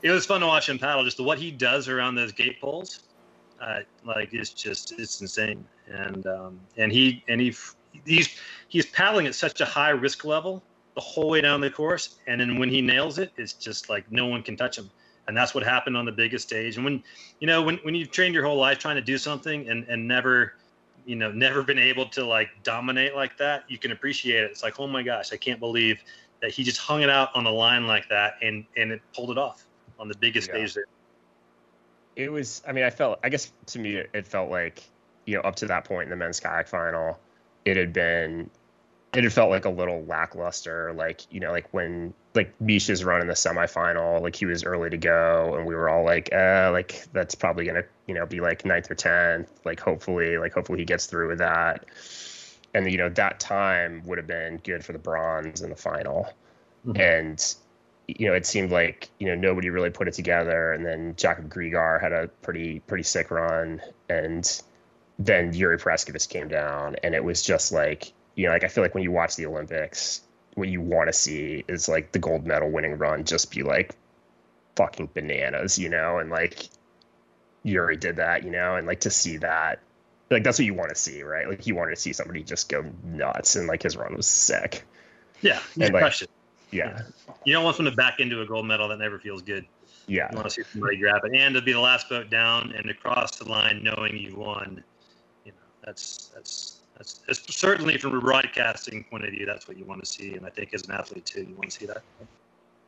It was fun to watch him paddle. Just what he does around those gate poles, uh, like it's just it's insane. And um, and he and he he's he's paddling at such a high risk level the whole way down the course, and then when he nails it, it's just like no one can touch him. And that's what happened on the biggest stage. And when you know when when you've trained your whole life trying to do something and and never you know never been able to like dominate like that you can appreciate it it's like oh my gosh i can't believe that he just hung it out on the line like that and and it pulled it off on the biggest Yeah. stage there It was, I mean, I felt, I guess to me, it, it felt like, you know, up to that point in the men's kayak final, it had been, it had felt like a little lackluster. Like, you know, like when like Misha's run in the semifinal, like he was early to go, and we were all like, uh, like that's probably gonna, you know, be like ninth or tenth. Like hopefully, like hopefully he gets through with that. And you know that time would have been good for the bronze in the final. And you know, it seemed like you know nobody really put it together, and then Jakub Grigar had a pretty pretty sick run, and then Yuri Prskavec came down, and it was just like you know, like I feel like when you watch the Olympics, what you want to see is like the gold medal winning run just be like fucking bananas, you know, and like Yuri did that, you know, and like to see that, like that's what you want to see, right? Like you wanted to see somebody just go nuts, and like his run was sick. Yeah, you And, like-. Yeah, You don't want someone to back into a gold medal. That never feels good. yeah, You want to see somebody grab it, and to be the last boat down and to cross the line knowing you won. You know, that's that's that's, that's certainly from a broadcasting point of view. That's what you want to see, and I think as an athlete too, you want to see that.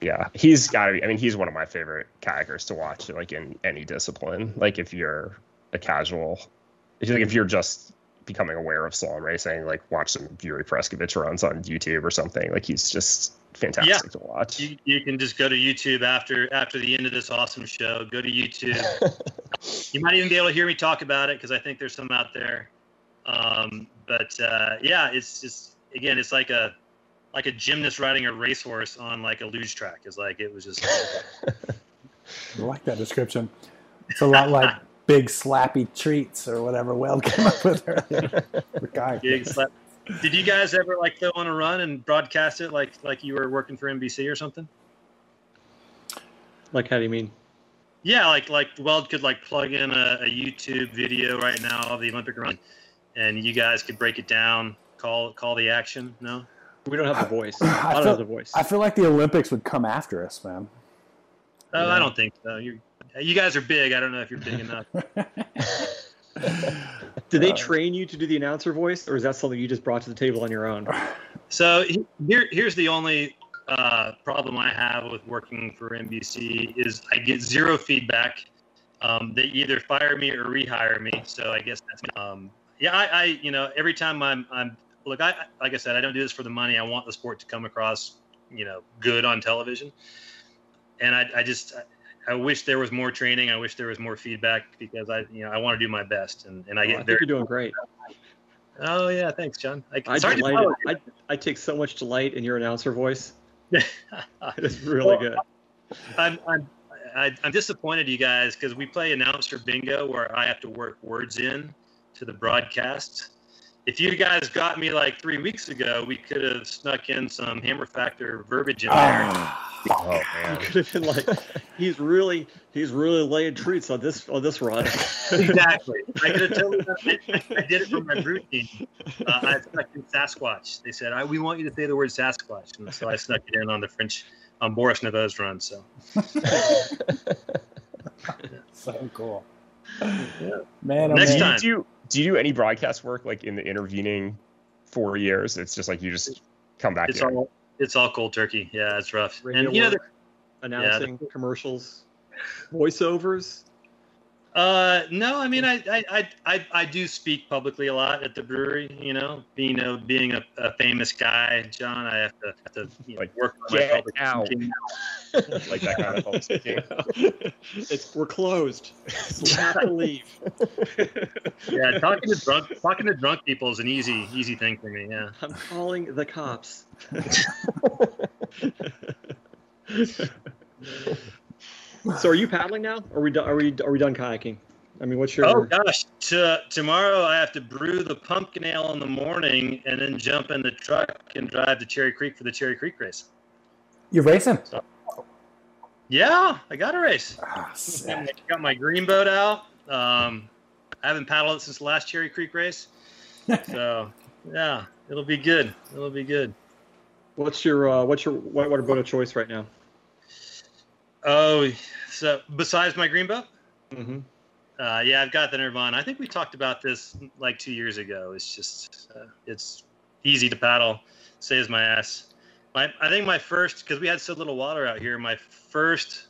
yeah. He's got to be. I mean, he's one of my favorite kayakers to watch, like in any discipline. Like if you're a casual, if you like if you're just becoming aware of slalom racing, like watch some Yuri Prskavec runs on YouTube or something. Like he's just fantastic to watch. You, you can just go to YouTube after after the end of this awesome show. Go to YouTube. you might even be able to hear me talk about it because I think there's some out there. Um, but uh, yeah, it's just again, it's like a like a gymnast riding a racehorse on like a luge track. It's like it was just I like that description. It's a lot like big slappy treats or whatever Weld came up with earlier. for kayak. big slap. Did you guys ever like go on a run and broadcast it like like you were working for NBC or something? Like, how do you mean? Yeah, like like Weld could like plug in a, a YouTube video right now of the Olympic run, and you guys could break it down, call call the action. No, We don't have the voice. I I don't feel- have the voice. I feel like the Olympics would come after us, man. oh, Yeah. I don't think so. You you guys are big. I don't know if you're big enough. Did they Uh, train you to do the announcer voice, or is that something you just brought to the table on your own? So here, here's the only uh, problem I have with working for NBC is I get zero feedback. Um, they either fire me or rehire me. So I guess that's um, yeah. I, I you know every time I'm I'm look I like I said I don't do this for the money. I want the sport to come across you know good on television, and I I just. I, I wish there was more training. I wish there was more feedback because I, you know, I want to do my best, and, and I Oh, I get think very. you're doing great. Oh yeah, thanks, John. I, I sorry to delight. follow I, I take so much delight in your announcer voice. you. It's really Well, good. I'm I'm I, I'm disappointed, you guys, because we play announcer bingo where I have to work words in to the broadcast. If you guys got me like three weeks ago, we could have snuck in some hammer factor verbiage in there. Ah. Oh You man. could have been like, he's really, he's really laying treats on this on this run. exactly. I could have totally done. I did it for my brew team. Uh, I snuck in Sasquatch. They said, I, "We want you to say the word Sasquatch," and so I snuck it in on the French on Boris Neveu's run. So so cool. Man, oh Next man. do time. you do do you do any broadcast work like in the intervening four years? It's just like you just come back. it's here. all it's all cold turkey. Yeah, it's rough. Radio and you know, announcing the- commercials, voiceovers. Uh, no, I mean, I, I, I, I, I do speak publicly a lot at the brewery. You know, being a being a, a famous guy, John, I have to have to you know, Like, work on my get public out. speaking. like that kind of public speaking. it's we're closed. We have to leave. Yeah, talking to drunk talking to drunk people is an easy easy thing for me. Yeah. I'm calling the cops. So are you paddling now? Are we done? Are we are we done kayaking? I mean, what's your? Oh gosh, to, tomorrow I have to brew the pumpkin ale in the morning and then jump in the truck and drive to Cherry Creek for the Cherry Creek race. You're racing? Yeah, I got a race. Got my- got my green boat out. Um, I haven't paddled it since the last Cherry Creek race. So yeah, it'll be good. It'll be good. What's your uh, what's your whitewater boat of choice right now? Oh, so besides my green boat, Mm-hmm. uh, yeah, I've got the Nirvana. I think we talked about this like two years ago. It's just uh, it's easy to paddle, saves my ass. My I think my first because we had so little water out here. My first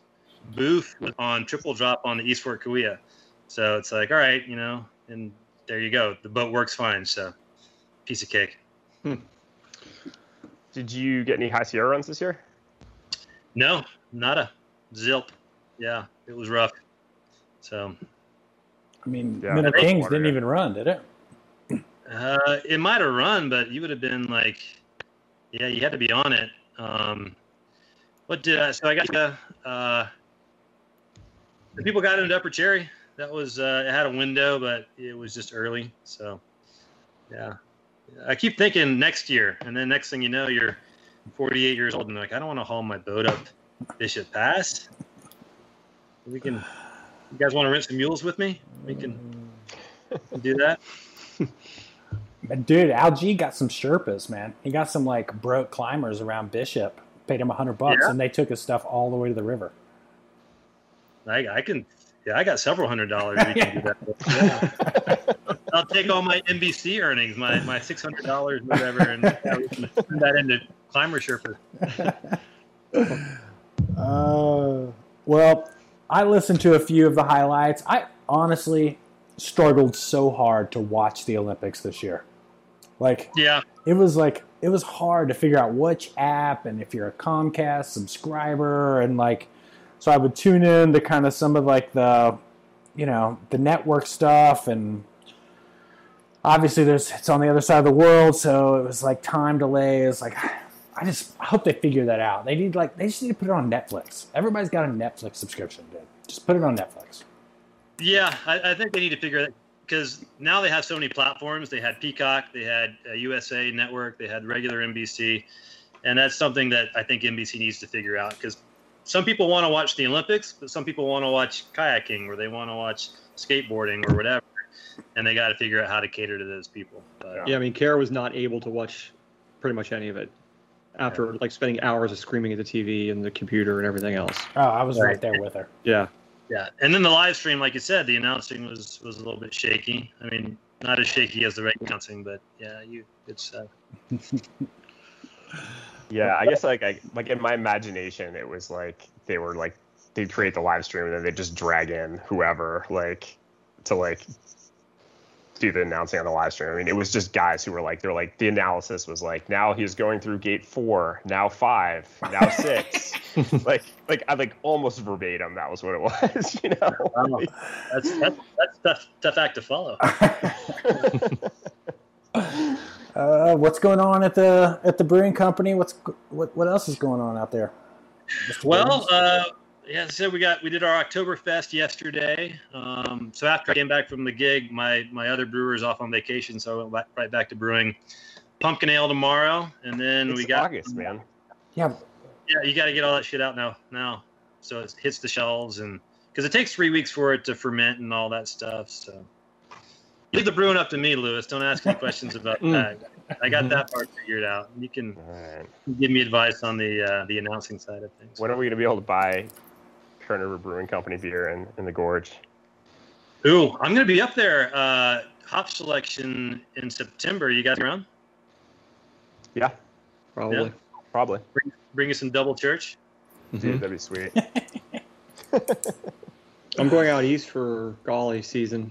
boof was on triple drop on the East Fork Kaweah. So it's like, all right, you know, and there you go. The boat works fine. So piece of cake. Did you get any high Sierra runs this year? No, nada. Zilp. Yeah, it was rough. So I mean, Yeah, Men of I think Kings didn't yeah. even run, did it? uh, it might have run, but you would have been like, yeah, you had to be on it. Um, what did I? So I got uh, uh, the people got into Upper Cherry. That was uh, it had a window, but it was just early. So yeah, I keep thinking next year, and then next thing you know, you're 48 years old, and like I don't want to haul my boat up Bishop Pass. We can. You guys want to rent some mules with me? We can do that. Dude, Al G got some Sherpas, man. He got some like broke climbers around Bishop. Paid him a hundred bucks, Yeah? and they took his stuff all the way to the river. I, I can, yeah, I got several hundred dollars. We can do that. Yeah. I'll take all my NBC earnings, my my six hundred dollars, whatever, and yeah, we can turn that into climber Sherpa. Uh, well, I listened to a few of the highlights. I honestly struggled so hard to watch the Olympics this year. Like, Yeah, it was like it was hard to figure out which app and if you're a Comcast subscriber and like so I would tune in to kind of some of like the you know the network stuff and obviously there's it's on the other side of the world so it was like time delays like I just I hope they figure that out. They need like they just need to put it on Netflix. Everybody's got a Netflix subscription, dude. Just put it on Netflix. yeah, I, I think they need to figure that because now they have so many platforms. They had Peacock, they had uh, USA Network, they had regular NBC, and that's something that I think NBC needs to figure out because some people want to watch the Olympics, but some people want to watch kayaking or they want to watch skateboarding or whatever, and they got to figure out how to cater to those people. But, Yeah, I mean, Kara was not able to watch pretty much any of it after like spending hours of screaming at the TV and the computer and everything else. Oh, I was right Right. there with her. Yeah. Yeah, and then the live stream, like you said, the announcing was was a little bit shaky. I mean, not as shaky as the regular announcing, but yeah, you it's uh, Yeah, I guess like I like in my imagination, it was like they were like they'd create the live stream and then they just drag in whoever like to like do the announcing on the live stream. I mean, it was just guys who were like they're like the analysis was like now he's going through gate four, now five, now six, like like I like almost verbatim. That was what it was, you know. wow, that's that's that's tough tough act to follow. Uh, what's going on at the at the brewing company? What's what what else is going on out there? Mr. Well, Williams? uh, yeah, so we got we did our Oktoberfest yesterday. Um, so after I came back from the gig, my my other brewer is off on vacation, so I went back, right back to brewing pumpkin ale tomorrow, and then It's we got August, man. yeah, Yeah, you got to get all that shit out now. Now, so it hits the shelves, and because it takes three weeks for it to ferment and all that stuff. So leave the brewing up to me, Lewis. Don't ask any questions about that. I got that part figured out. You can All right. give me advice on the uh, the announcing side of things. When are we gonna be able to buy Kern River Brewing Company beer in, in the gorge? Ooh, I'm gonna be up there. Uh, hop selection in September. You guys around? Yeah, Probably. Yeah. probably. Bring, bring us some double church. Dude, that'd be sweet. I'm going out east for Gauley season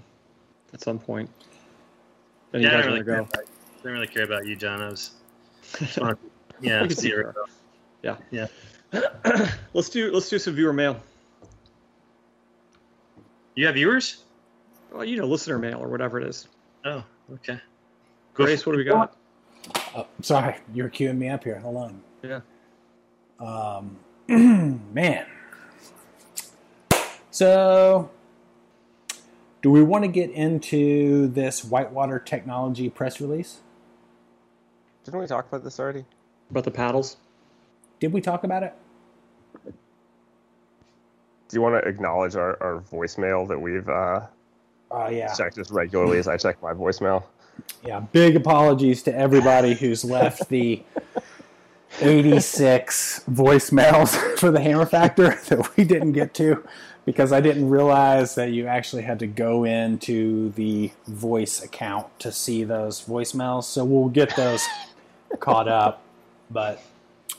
at some point. And you Yeah, I don't really care. go? About, I don't really care about you, John. I was. yeah, wanted to- yeah, We can see see you. her. let's do let's do some viewer mail. You have viewers? Well, you know, listener mail or whatever it is. Oh, okay. Grace, what do we got? oh, sorry, you're queuing me up here. Hold on. Yeah. Um, man. So, do we want to get into this Whitewater Technology press release? Didn't we talk about this already? About the paddles? Did we talk about it? Do you want to acknowledge our, our voicemail that we've uh, Oh yeah, checked as regularly as I check my voicemail? yeah. Big apologies to everybody who's left the 86 voicemails for the Hammer Factor that we didn't get to because I didn't realize that you actually had to go into the voice account to see those voicemails. So we'll get those caught up, but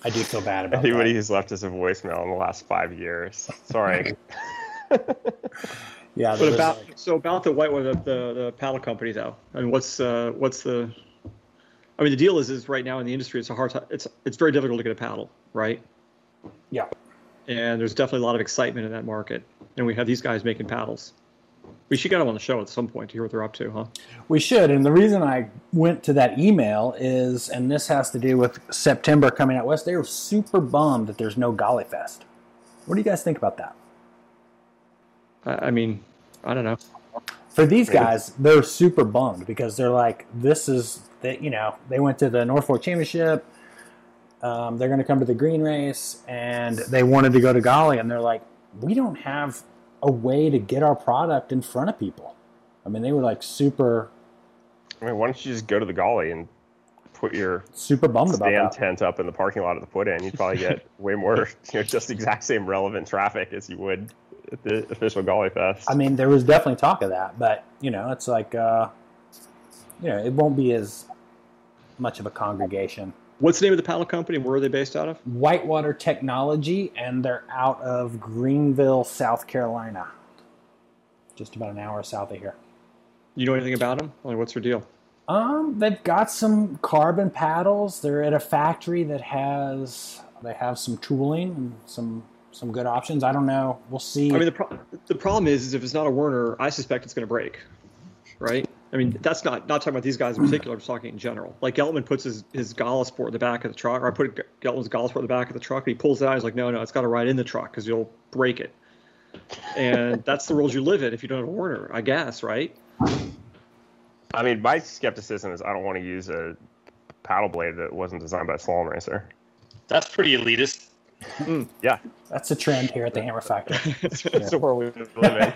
I do feel bad about Anybody that. who's left us a voicemail in the last five years, sorry. Yeah, But about like- so about the white the, the the paddle company though. I mean, what's uh what's the? I mean, the deal is is right now in the industry, it's a hard time. It's it's very difficult to get a paddle, right? yeah, and there's definitely a lot of excitement in that market. And we have these guys making paddles. We should get them on the show at some point to hear what they're up to, huh? We should. And the reason I went to that email is, and this has to do with September coming out west, they were super bummed that there's no Gauley Fest. What do you guys think about that? I, I mean, I don't know. For these guys, they're super bummed because they're like, this is, that you know, they went to the North Fork Championship. Um, they're going to come to the green race and they wanted to go to Gauley and they're like, we don't have a way to get our product in front of people. I mean, they were like super, I mean, why don't you just go to the Gauley and put your super bummed about stand that. tent up in the parking lot of the put in? You'd probably get way more, you know, just exact same relevant traffic as you would at the official Gauley Fest. I mean, there was definitely talk of that, but you know, it's like, uh, you know, it won't be as much of a congregation. What's the name of the paddle company? Where are they based out of? Whitewater Technology, and they're out of Greenville, South Carolina, just about an hour south of here. You know anything about them? Like, what's their deal? Um, they've got some carbon paddles. They're at a factory that has they have some tooling and some some good options. I don't know. We'll see. I mean, the, pro- the problem is, is if it's not a Werner, I suspect it's going to break, right? I mean, that's not not talking about these guys in particular. I'm talking in general. Like Geltman puts his his Galasport in the back of the truck, or I put Geltman's Galasport in the back of the truck, and he pulls it out. He's like, no, no, it's got to ride in the truck because you'll break it. And that's the rules you live in if you don't have a Werner, I guess, right? I mean, my skepticism is I don't want to use a paddle blade that wasn't designed by a slalom racer. That's pretty elitist. Hmm. Yeah, That's a trend here at the Hammer Factory. it's the world we live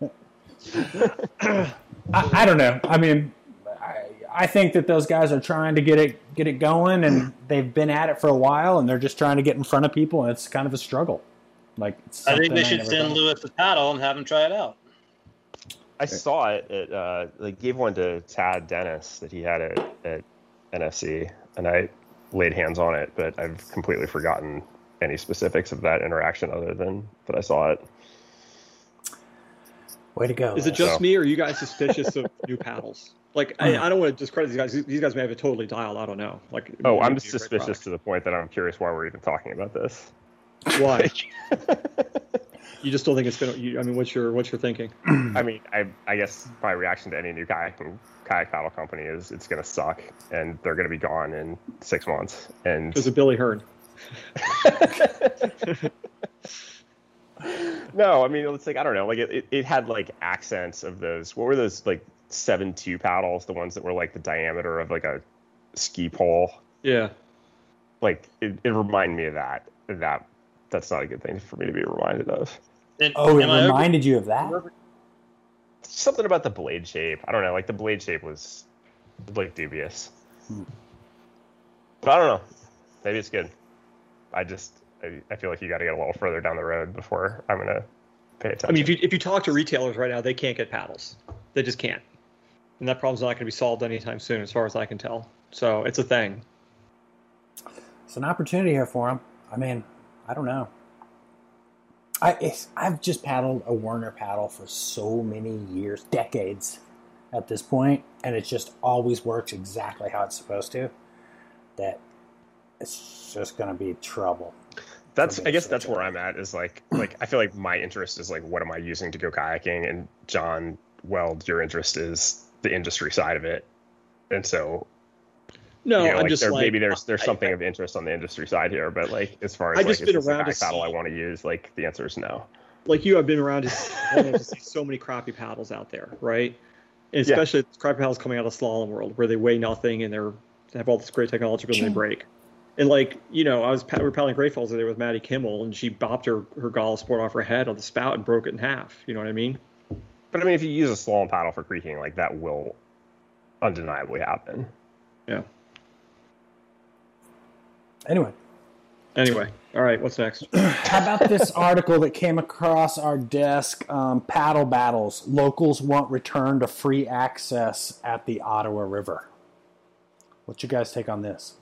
in. Eh? I, I don't know. I mean, I, I think that those guys are trying to get it get it going, and they've been at it for a while, and they're just trying to get in front of people, and it's kind of a struggle. Like it's I think they should send thought- Lewis a paddle and have him try it out. I saw it. At, uh, they gave one to Tad Dennis that he had at, at NFC, and I laid hands on it, but I've completely forgotten any specifics of that interaction other than that I saw it. Way to go! Is it just So- me, or are you guys suspicious of new paddles? Like, I, hmm. I don't want to discredit these guys. These guys may have it totally dialed. I don't know. Like, Oh, I'm be suspicious to the point that I'm curious why we're even talking about this. Why? you just don't think it's gonna? You, I mean, what's your what's your thinking? I mean, I, I guess my reaction to any new kayak kayak paddle company is it's going to suck, and they're going to be gone in six months. And Because of Billy Hearn. no, I mean it's like I don't know, like it, it, it had like accents of those. What were those like seven two paddles? The ones that were like the diameter of like a ski pole. Yeah. Like it, it reminded me of that. That that's not a good thing for me to be reminded of. And, Oh, it am I over- reminded you of that. Something about the blade shape. I don't know. Like the blade shape was like dubious. Hmm. But I don't know. Maybe it's good. I just I, I feel like you got to get a little further down the road before I'm gonna pay attention. I mean, if you if you talk to retailers right now, they can't get paddles. They just can't, and that problem's not going to be solved anytime soon, as far as I can tell. So it's a thing. It's an opportunity here for them. I mean, I don't know. I it's, I've just paddled a Werner paddle for so many years, decades at this point, and it just always works exactly how it's supposed to. That it's just going to be trouble. That's I guess that's where. I'm at is like like I feel like my interest is like what am I using to go kayaking and John Weld your interest is the industry side of it and so No, you know, I'm like just there, like maybe there's there's I- something I- of interest on the industry side here but like as far as I've like just been a around kayak paddle I want to use like the answer is no like you, I've been around to see, so many crappy paddles out there, right? And Yeah. especially crappy paddles coming out of slalom world, where they weigh nothing and they're they have all this great technology, but then they break. And like you know, I was pa- we were paddling Great Falls there with Maddie Kimmel, and she bopped her her Galasport off her head on the spout and broke it in half. You know what I mean? but I mean if you use a slalom paddle for creeking, like that will undeniably happen Yeah. Anyway, Anyway, all right, what's next? how about this article that came across our desk? Um, paddle battles. Locals want return to free access at the Ottawa River. What's your guys' take on this?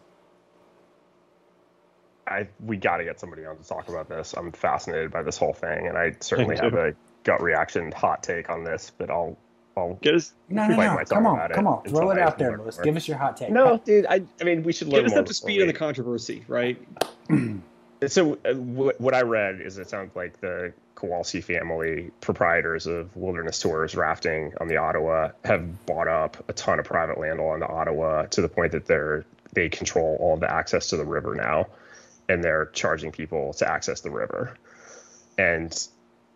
I we got to get somebody on to talk about this. I'm fascinated by this whole thing, and I certainly Me have too. a gut reaction, hot take on this. But I'll I'll Get us. No, no, no. Come on, come on. Throw it I out there, learn Lewis. Give us your hot take. no, dude. I I mean, we should learn Get us more up to before speed on the controversy, right? So uh, what, what I read is it sounds like the Kowalski family, proprietors of Wilderness Tours rafting on the Ottawa, have bought up a ton of private land along the Ottawa to the point that they're they control all the access to the river now, and they're charging people to access the river. And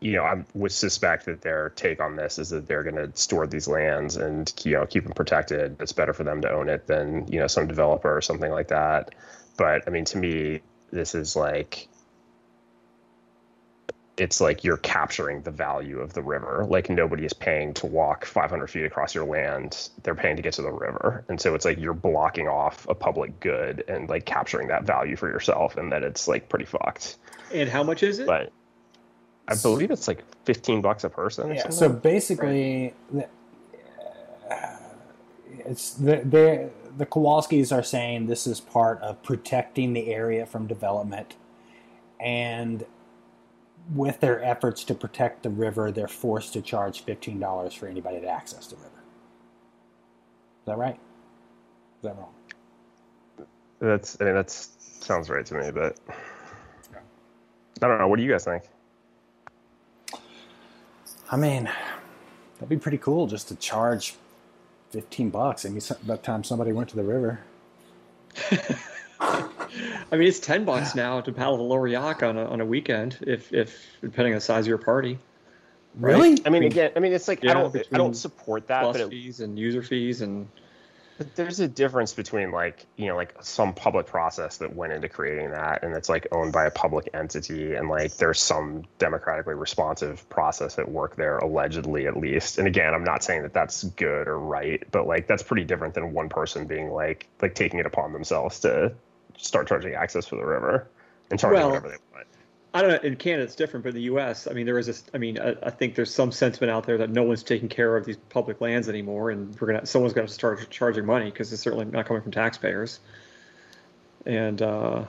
you know, I would suspect that their take on this is that they're going to store these lands and you know keep them protected. It's better for them to own it than you know some developer or something like that. But I mean, to me, this is like it's like you're capturing the value of the river. Like nobody is paying to walk 500 feet across your land; they're paying to get to the river, and so it's like you're blocking off a public good and like capturing that value for yourself, and that it's like pretty fucked. And how much is it? But I believe it's like 15 bucks a person. Yeah. So basically, the- uh, it's the the the Kowalskis are saying this is part of protecting the area from development, and with their efforts to protect the river, they're forced to charge fifteen dollars for anybody to access the river. Is that right? Is that wrong? That's I mean that sounds right to me, but I don't know. What do you guys think? I mean, that'd be pretty cool just to charge fifteen bucks. I mean, by the time somebody went to the river. I mean, it's ten bucks now to paddle the Lower Yough on a, on a weekend, if if depending on the size of your party. Really? I mean, again, I mean it's like Yeah, I don't I don't support that, Plus but it, fees and user fees and But there's a difference between like you know like some public process that went into creating that and it's like owned by a public entity and like there's some democratically responsive process at work there allegedly at least and again i'm not saying that that's good or right but like that's pretty different than one person being like like taking it upon themselves to start charging access for the river and charging Well, whatever they want I don't know. In Canada, it's different, but in the U.S., I mean, there is this. I mean, I, I think there's some sentiment out there that no one's taking care of these public lands anymore, and we're gonna someone's gonna start charging money because it's certainly not coming from taxpayers. And uh,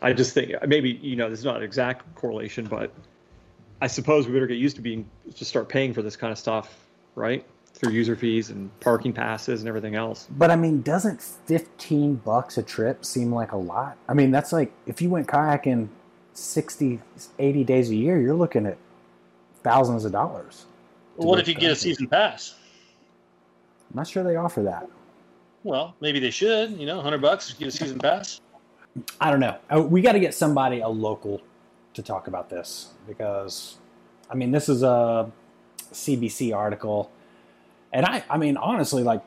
I just think maybe you know there's not an exact correlation, but I suppose we better get used to being to start paying for this kind of stuff, right? Through user fees and parking passes and everything else. But I mean, doesn't 15 bucks a trip seem like a lot? I mean, that's like if you went kayaking 60, 80 days a year, you're looking at thousands of dollars. Well, what if you get a season pass? I'm not sure they offer that. Well, maybe they should. You know, hundred bucks get a season pass. I don't know. Uh, We got to get somebody, a local, to talk about this because, I mean, this is a CBC article, and I, I mean, honestly, like,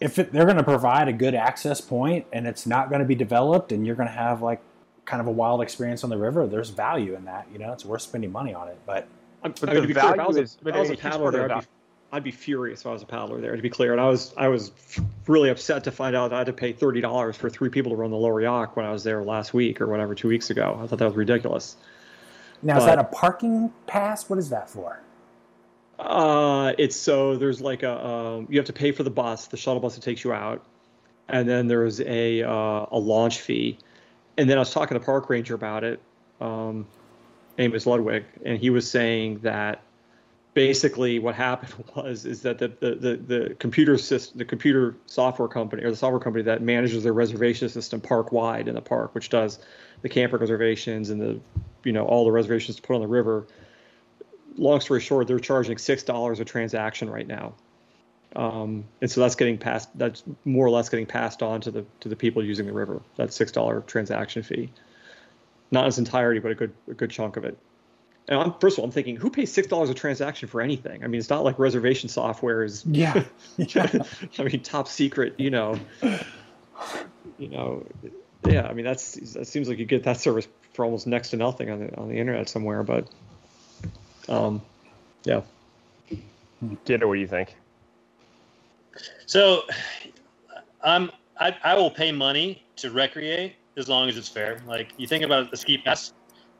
if it, they're going to provide a good access point and it's not going to be developed, and you're going to have like kind of a wild experience on the river, there's value in that. You know, it's worth spending money on it. But I'm, But I mean, the to be clear, if I was a, is- if I was a a paddler there, I'd be, I'd be furious if I was a paddler there. To be clear, and I was I was really upset to find out I had to pay thirty dollars for three people to run the lower Yough when I was there last week or whatever, two weeks ago. I thought that was ridiculous. now, is that a parking pass? What is that for? Uh, it's so there's like a um, you have to pay for the bus, the shuttle bus that takes you out, and then there's a uh, a launch fee. And then I was talking to park ranger about it, um, Amos Ludwig, and he was saying that basically what happened was is that the the, the, the computer system, the computer software company or the software company that manages their reservation system park wide in the park, which does the camper reservations and the you know all the reservations to put on the river long story short, they're charging six dollars a transaction right now, um, and so that's getting passed. That's more or less getting passed on to the to the people using the river. That six dollar transaction fee, not in its entirety, but a good a good chunk of it. And I'm, first of all, I'm thinking, who pays six dollars a transaction for anything? I mean, it's not like reservation software is. Yeah. I mean, top secret. You know. You know. Yeah, I mean that's that seems like you get that service for almost next to nothing on the on the internet somewhere, but. Um, yeah. Kiddo, what do you think So, I'm I, I will pay money to recreate as long as it's fair. Like you think about the ski pass,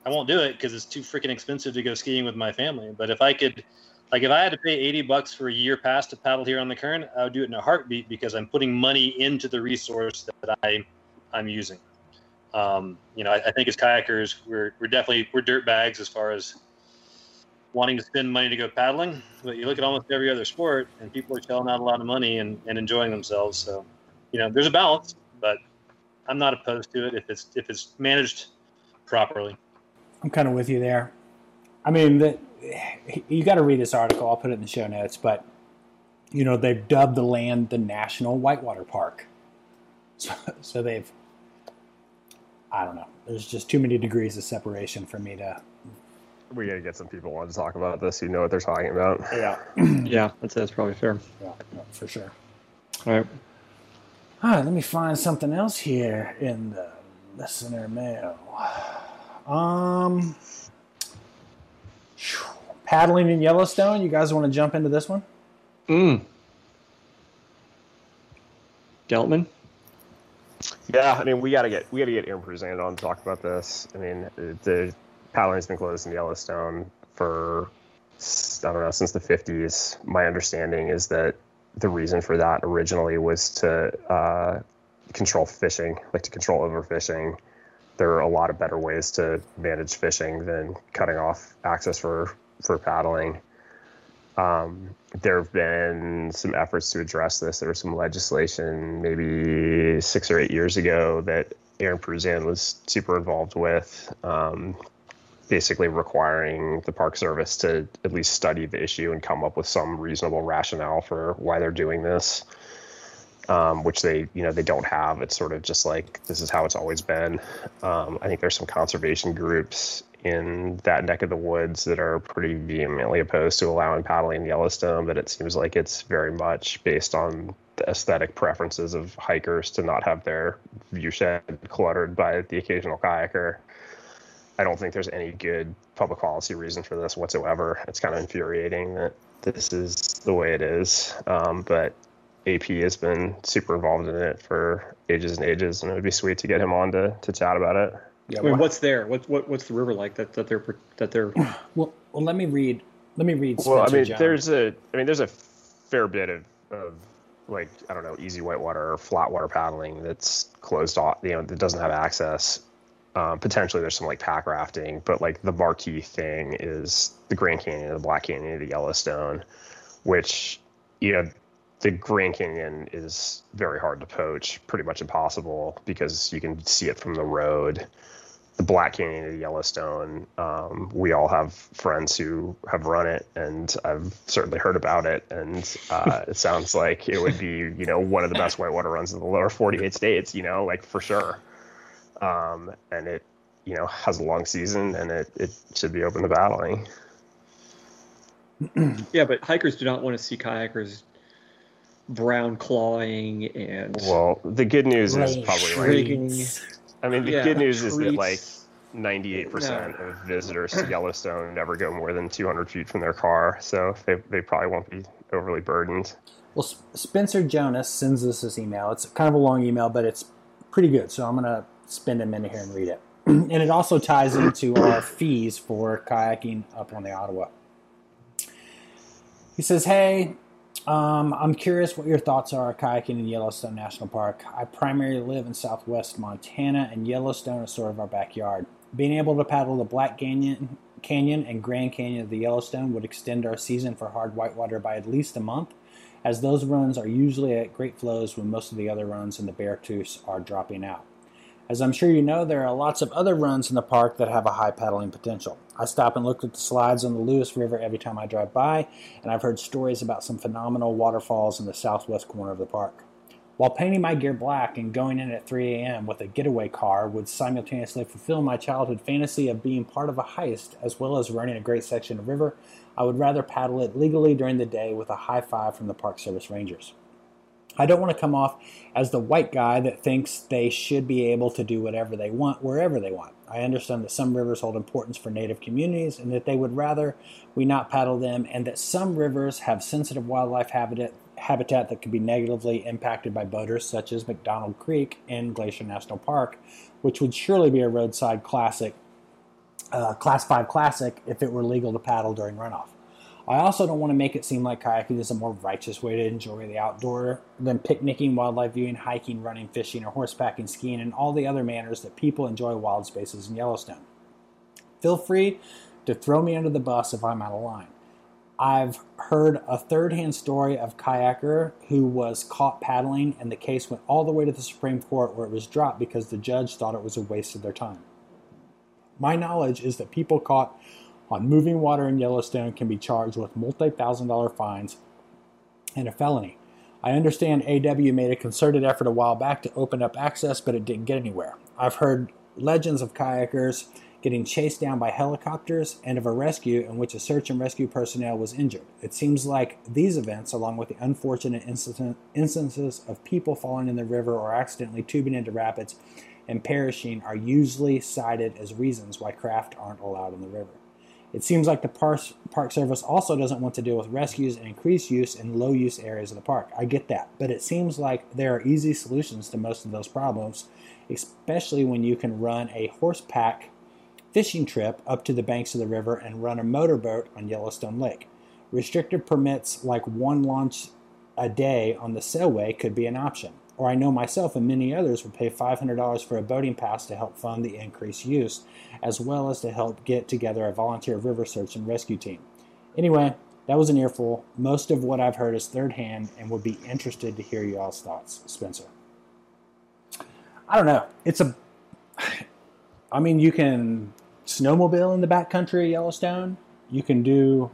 I won't do it because it's too freaking expensive to go skiing with my family. But if I could, like if I had to pay eighty bucks for a year pass to paddle here on the Kern, I would do it in a heartbeat because I'm putting money into the resource that I I'm using. Um, you know, I, I think as kayakers, we're we're definitely we're dirt bags as far as wanting to spend money to go paddling. But you look at almost every other sport, and people are shelling out a lot of money and, and enjoying themselves. So, you know, there's a balance, but I'm not opposed to it if it's if it's managed properly. I'm kind of with you there. I mean, the, you got to read this article. I'll put it in the show notes. But you know, they've dubbed the land the National Whitewater Park. So, so they've, I don't know. There's just too many degrees of separation for me to. We got to get some people on to talk about this You know what they're talking about. Yeah. yeah, that's, that's probably fair. Yeah, no, for sure. All right. All right, let me find something else here in the listener mail. Um, paddling in Yellowstone. You guys want to jump into this one? Mm. Geltman? Yeah, I mean, we got to get we got to get Aaron Pruzan on to talk about this. I mean, the paddling's been closed in Yellowstone for I don't know since the 50s. My understanding is that the reason for that originally was to uh, control fishing, like to control overfishing. There are a lot of better ways to manage fishing than cutting off access for for paddling. Um, there have been some efforts to address this. There was some legislation maybe six or eight years ago that Aaron Pruzan was super involved with, um, basically requiring the Park Service to at least study the issue and come up with some reasonable rationale for why they're doing this. Um, which they, you know, they don't have. It's sort of just like this is how it's always been. Um, I think there's some conservation groups in that neck of the woods that are pretty vehemently opposed to allowing paddling in Yellowstone, but it seems like it's very much based on the aesthetic preferences of hikers to not have their viewshed cluttered by the occasional kayaker. I don't think there's any good public policy reason for this whatsoever. It's kind of infuriating that this is the way it is. Um, but AP has been super involved in it for ages and ages, and it would be sweet to get him on to, to chat about it. Yeah. I mean, what's there? What, what what's the river like that, that they're that they're Well, well, let me read. Let me read. Well, I mean, Jones. there's a, I mean, there's a fair bit of, of like, I don't know, easy whitewater or flat water paddling that's closed off, you know, that doesn't have access. Um, potentially there's some like pack rafting, but like the marquee thing is the Grand Canyon, the Black Canyon, the Yellowstone, which, you know, the Grand Canyon is very hard to poach, pretty much impossible because you can see it from the road the Black Canyon the Yellowstone. Um, we all have friends who have run it, and I've certainly heard about it. And uh, it sounds like it would be, you know, one of the best whitewater runs in the lower 48 states. You know, like for sure. Um, and it, you know, has a long season, and it it should be open to battling. yeah, but hikers do not want to see kayakers brown clawing and Well, the good news is Right. probably like. I mean, the Yeah, good news is that like 98% of visitors to Yellowstone never go more than 200 feet from their car, so they, they probably won't be overly burdened. Well, Spencer Jonas sends us this email. It's kind of a long email, but it's pretty good. So I'm going to spend a minute here and read it. and it also ties into our fees for kayaking up on the Ottawa. He says, Hey, um, I'm curious what your thoughts are kayaking in Yellowstone National Park. I primarily live in southwest Montana, and Yellowstone is sort of our backyard. Being able to paddle the Black Canyon, Canyon and Grand Canyon of the Yellowstone would extend our season for hard whitewater by at least a month, as those runs are usually at great flows when most of the other runs in the Beartooth are dropping out. As I'm sure you know, there are lots of other runs in the park that have a high paddling potential. I stop and look at the slides on the Lewis River every time I drive by, and I've heard stories about some phenomenal waterfalls in the southwest corner of the park. While painting my gear black and going in at 3 a.m. with a getaway car would simultaneously fulfill my childhood fantasy of being part of a heist as well as running a great section of river, I would rather paddle it legally during the day with a high five from the Park Service Rangers. I don't want to come off as the white guy that thinks they should be able to do whatever they want wherever they want. I understand that some rivers hold importance for native communities and that they would rather we not paddle them, and that some rivers have sensitive wildlife habitat, habitat that could be negatively impacted by boaters, such as McDonald Creek in Glacier National Park, which would surely be a roadside classic, uh, Class 5 classic, if it were legal to paddle during runoff. I also don't want to make it seem like kayaking is a more righteous way to enjoy the outdoor than picnicking, wildlife viewing, hiking, running, fishing, or horsebacking, skiing, and all the other manners that people enjoy wild spaces in Yellowstone. Feel free to throw me under the bus if I'm out of line. I've heard a third hand story of kayaker who was caught paddling, and the case went all the way to the Supreme Court where it was dropped because the judge thought it was a waste of their time. My knowledge is that people caught on moving water in Yellowstone can be charged with multi thousand dollar fines and a felony. I understand AW made a concerted effort a while back to open up access, but it didn't get anywhere. I've heard legends of kayakers getting chased down by helicopters and of a rescue in which a search and rescue personnel was injured. It seems like these events, along with the unfortunate instances of people falling in the river or accidentally tubing into rapids and perishing, are usually cited as reasons why craft aren't allowed in the river. It seems like the Park, park Service also doesn't want to deal with rescues and increased use in low use areas of the park. I get that, but it seems like there are easy solutions to most of those problems, especially when you can run a horse pack fishing trip up to the banks of the river and run a motorboat on Yellowstone Lake. Restricted permits like one launch a day on the sailway could be an option. Or I know myself and many others would pay $500 for a boating pass to help fund the increased use, as well as to help get together a volunteer river search and rescue team. Anyway, that was an earful. Most of what I've heard is third hand and would be interested to hear y'all's thoughts. Spencer. I don't know. It's a. I mean, you can snowmobile in the backcountry of Yellowstone. You can do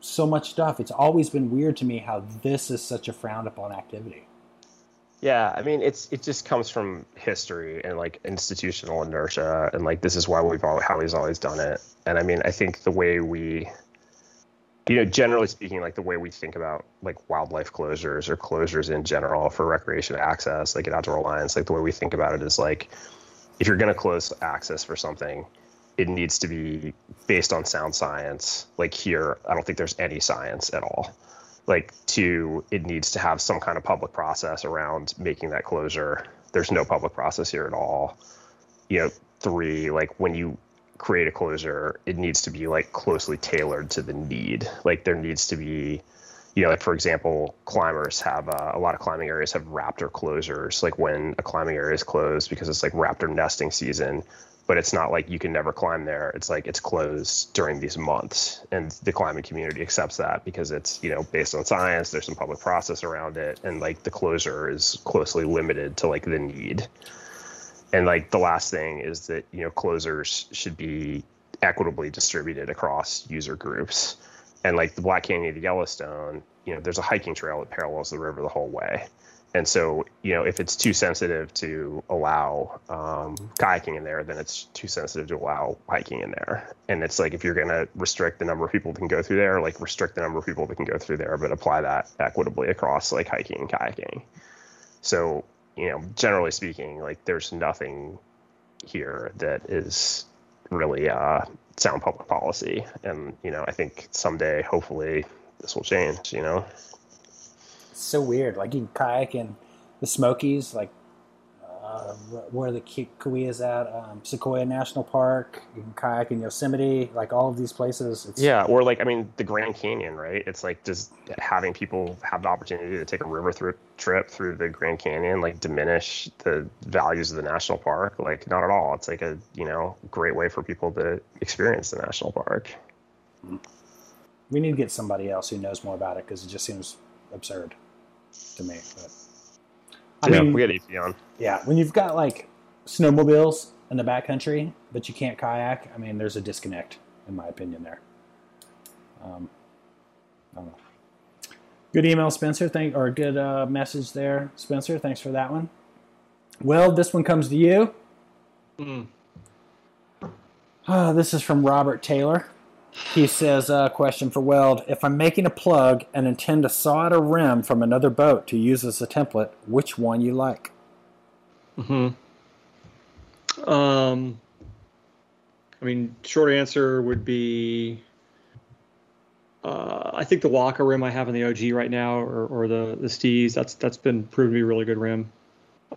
so much stuff. It's always been weird to me how this is such a frowned upon activity. Yeah, I mean, it's it just comes from history and like institutional inertia, and like this is why we've all how he's always done it. And I mean, I think the way we, you know, generally speaking, like the way we think about like wildlife closures or closures in general for recreation access, like an outdoor alliance, like the way we think about it is like, if you're going to close access for something, it needs to be based on sound science. Like here, I don't think there's any science at all like two it needs to have some kind of public process around making that closure. There's no public process here at all. You know three like when you create a closure it needs to be like closely tailored to the need. Like there needs to be you know like for example climbers have uh, a lot of climbing areas have raptor closures like when a climbing area is closed because it's like raptor nesting season but it's not like you can never climb there. It's like it's closed during these months, and the climbing community accepts that because it's you know based on science. There's some public process around it, and like the closure is closely limited to like the need. And like the last thing is that you know closures should be equitably distributed across user groups. And like the Black Canyon of the Yellowstone, you know, there's a hiking trail that parallels the river the whole way. And so, you know, if it's too sensitive to allow um, kayaking in there, then it's too sensitive to allow hiking in there. And it's like if you're going to restrict the number of people that can go through there, like restrict the number of people that can go through there, but apply that equitably across like hiking and kayaking. So, you know, generally speaking, like there's nothing here that is really uh, sound public policy. And, you know, I think someday, hopefully, this will change, you know? It's so weird. Like you can kayak in the Smokies, like uh, where the Kaweah is at, um, Sequoia National Park. You can kayak in Yosemite, like all of these places. It's, Yeah, or like I mean, the Grand Canyon, right? It's like just having people have the opportunity to take a river through trip through the Grand Canyon, like diminish the values of the national park. Like not at all. It's like a you know great way for people to experience the national park. we need to get somebody else who knows more about it because it just seems absurd to me. But I yeah, mean, we got AP on. yeah, when you've got like snowmobiles in the backcountry, but you can't kayak, I mean, there's a disconnect, in my opinion, there. Um, I don't know. Good email, Spencer. Thank or good uh, message there, Spencer. Thanks for that one. Well, this one comes to you. Mm. Uh, this is from Robert Taylor. He says, uh, question for Weld. If I'm making a plug and intend to saw out a rim from another boat to use as a template, which one you like? Hmm. Um. I mean, short answer would be. Uh, I think the Waka rim I have in the OG right now, or, or the the Steez, that's that's been proven to be a really good rim.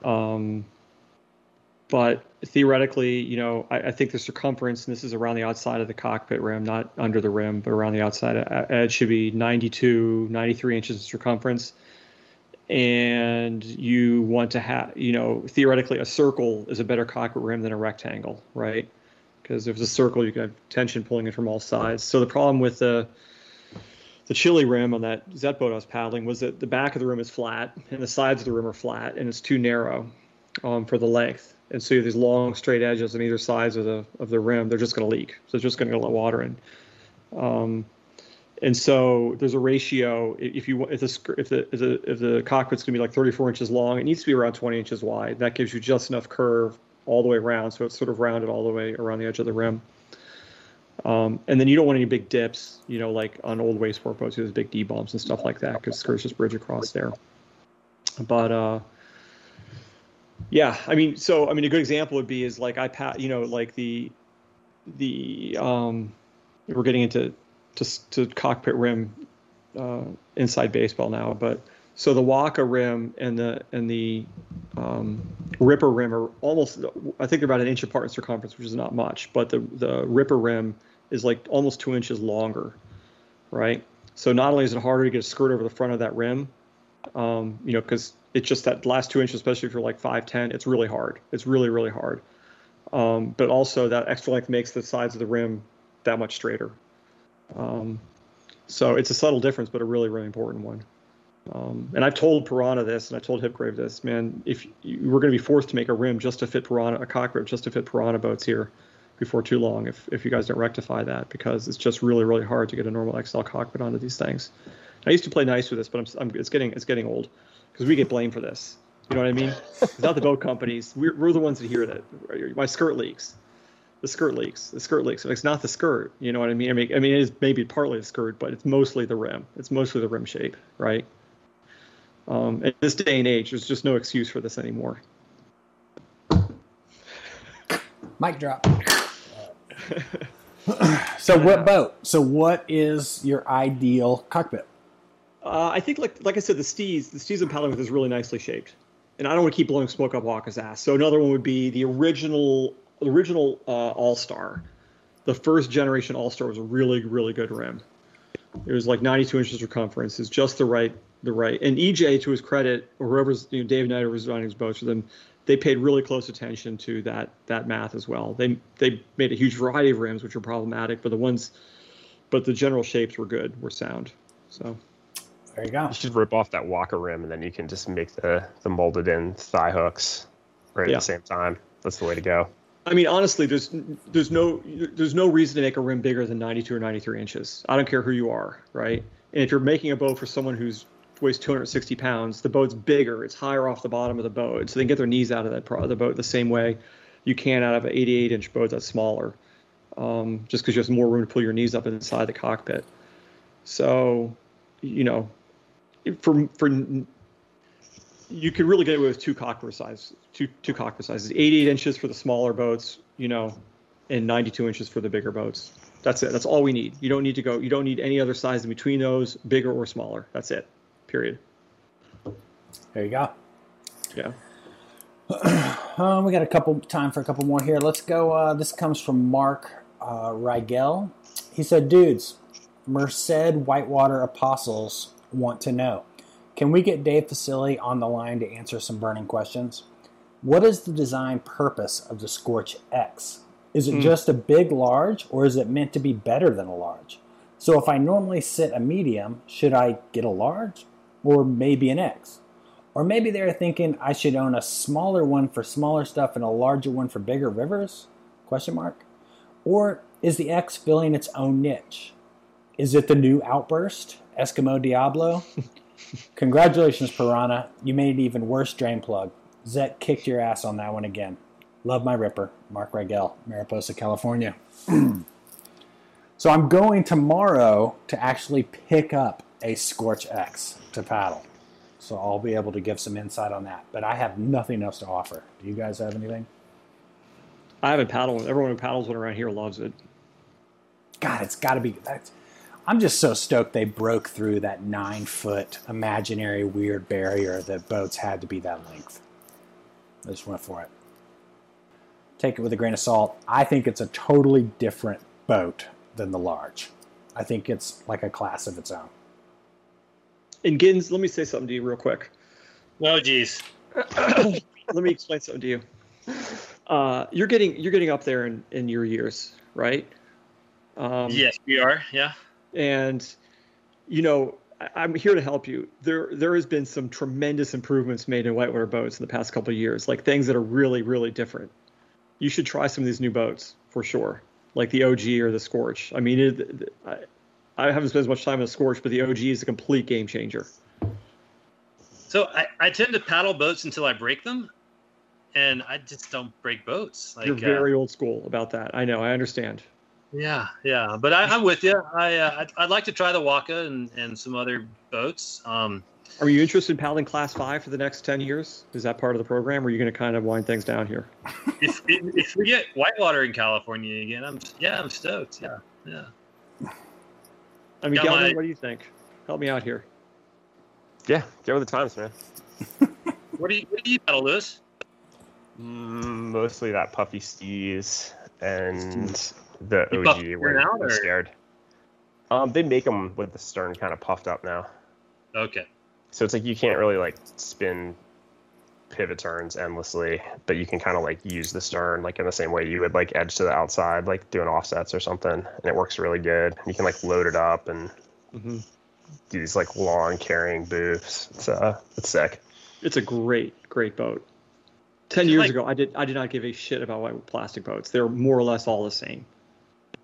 Um, but theoretically, you know, I, I think the circumference, and this is around the outside of the cockpit rim, not under the rim, but around the outside edge, should be 92, 93 inches in circumference. And you want to have, you know, theoretically, a circle is a better cockpit rim than a rectangle, right? Because if it's a circle, you can have tension pulling in from all sides. So the problem with the the chili rim on that Zet boat I was paddling was that the back of the rim is flat and the sides of the rim are flat and it's too narrow um, for the length. And so you have these long straight edges on either sides of the of the rim. They're just going to leak. So it's just going to let water in. Um, and so there's a ratio. If you if the if the if the, if the cockpit's going to be like 34 inches long, it needs to be around 20 inches wide. That gives you just enough curve all the way around, so it's sort of rounded all the way around the edge of the rim. Um, and then you don't want any big dips, you know, like on old Wave Sport boats, there's big D bumps and stuff like that because skirts just bridge across there. But uh, yeah, I mean, so I mean, a good example would be is like I pa- you know, like the the um, we're getting into to, to cockpit rim uh, inside baseball now, but so the Waka rim and the and the um, Ripper rim are almost I think they're about an inch apart in circumference, which is not much, but the the Ripper rim is like almost two inches longer, right? So not only is it harder to get a skirt over the front of that rim, um, you know, because it's just that last two inches, especially if you're like 5'10, it's really hard. It's really, really hard. Um, but also that extra length makes the sides of the rim that much straighter. Um, so it's a subtle difference, but a really, really important one. Um, and I've told Pyranha this, and I told Hipgrave this, man. If you, we're going to be forced to make a rim just to fit Pyranha, a cockpit just to fit Pyranha boats here, before too long, if if you guys don't rectify that, because it's just really, really hard to get a normal XL cockpit onto these things. I used to play nice with this, but I'm, I'm it's getting it's getting old because we get blamed for this. You know what I mean? It's not the boat companies. We're, we're the ones that hear that. My skirt leaks. The skirt leaks. The skirt leaks. It's not the skirt. You know what I mean? I mean, I mean, it is maybe partly the skirt, but it's mostly the rim. It's mostly the rim shape, right? Um, in this day and age, there's just no excuse for this anymore. Mic drop. so what boat? So what is your ideal cockpit? Uh, I think, like like I said, the Steez, the Steez I'm with is really nicely shaped, and I don't want to keep blowing smoke up Waka's ass. So another one would be the original, the original uh, All Star. The first generation All Star was a really really good rim. It was like 92 inches circumference. It's just the right the right. And EJ, to his credit, or whoever's you know Dave Snyder was running his boats for them, they paid really close attention to that that math as well. They they made a huge variety of rims, which are problematic, but the ones, but the general shapes were good, were sound. So. There you go. You should rip off that Waka rim, and then you can just make the the molded in thigh hooks right at the same time. That's the way to go. I mean, honestly, there's there's no there's no reason to make a rim bigger than 92 or 93 inches. I don't care who you are, right? And if you're making a boat for someone who's weighs 260 pounds, the boat's bigger. It's higher off the bottom of the boat, so they can get their knees out of that pro- the boat the same way you can out of an 88 inch boat that's smaller, um, just because you have more room to pull your knees up inside the cockpit. So, you know, for for you could really get away with two cockpit sizes, two two cockpit sizes, 88 inches for the smaller boats, you know, and 92 inches for the bigger boats. That's it. That's all we need. You don't need to go. You don't need any other size in between those, bigger or smaller. That's it. Period. There you go. Yeah. Um, we got a couple time for a couple more here. Let's go. Uh, this comes from Mark uh, Rigel. He said, "Dudes, Merced Whitewater Apostles want to know: Can we get Dave Fusilli on the line to answer some burning questions? What is the design purpose of the Scorch X? Is it hmm. just a big large, or is it meant to be better than a large? So if I normally sit a medium, should I get a large, or maybe an X?" Or maybe they're thinking I should own a smaller one for smaller stuff and a larger one for bigger rivers? Question mark. Or is the X filling its own niche? Is it the new outburst? Eskimo Diablo? Congratulations, Pyranha. You made an even worse drain plug. Zet kicked your ass on that one again. Love my ripper. Mark Rigel, Mariposa, California. so I'm going tomorrow to actually pick up a Scorch X to paddle. So I'll be able to give some insight on that. But I have nothing else to offer. Do you guys have anything? I haven't paddled. Everyone who paddles one around here loves it. God, it's got to be. That's, I'm just so stoked they broke through that nine foot imaginary weird barrier that boats had to be that length. I just went for it. Take it with a grain of salt. I think it's a totally different boat than the large. I think it's like a class of its own. And Gins, let me say something to you real quick. Oh, geez. let me explain something to you. Uh, you're getting you're getting up there in, in your years, right? Um, Yes, we are. Yeah. And you know I'm here to help you. There, there has been some tremendous improvements made in whitewater boats in the past couple of years, like things that are really, really different. You should try some of these new boats for sure, like the OG or the Scorch. I mean, it, I, I haven't spent as much time on the Scorch, but the OG is a complete game changer. So I, I tend to paddle boats until I break them, and I just don't break boats. Like You're uh, very old school about that. I know. I understand. Yeah, yeah, but I, I'm with you. I uh, I'd, I'd like to try the Waka and, and some other boats. Um, Are you interested in paddling Class Five for the next ten years? Is that part of the program, or are you going to kind of wind things down here? if, if if we get whitewater in California again, I'm yeah, I'm stoked. Yeah, yeah. I mean, Got Galvin, my- what do you think? Help me out here. Yeah, get with the times, man. What do you what do you paddle, Lewis? Mm, mostly that puffy steez and the You OG your where out, I'm or- scared. Um, they make them with the stern kind of puffed up now, Okay. so it's like you can't really like spin pivot turns endlessly, but you can kind of like use the stern like in the same way you would like edge to the outside, like doing offsets or something, and it works really good. You can like load it up and hmm do these like long carrying boofs. It's uh, it's sick. It's a great, great boat. Ten years like- ago, I did I did not give a shit about white plastic boats. They're more or less all the same.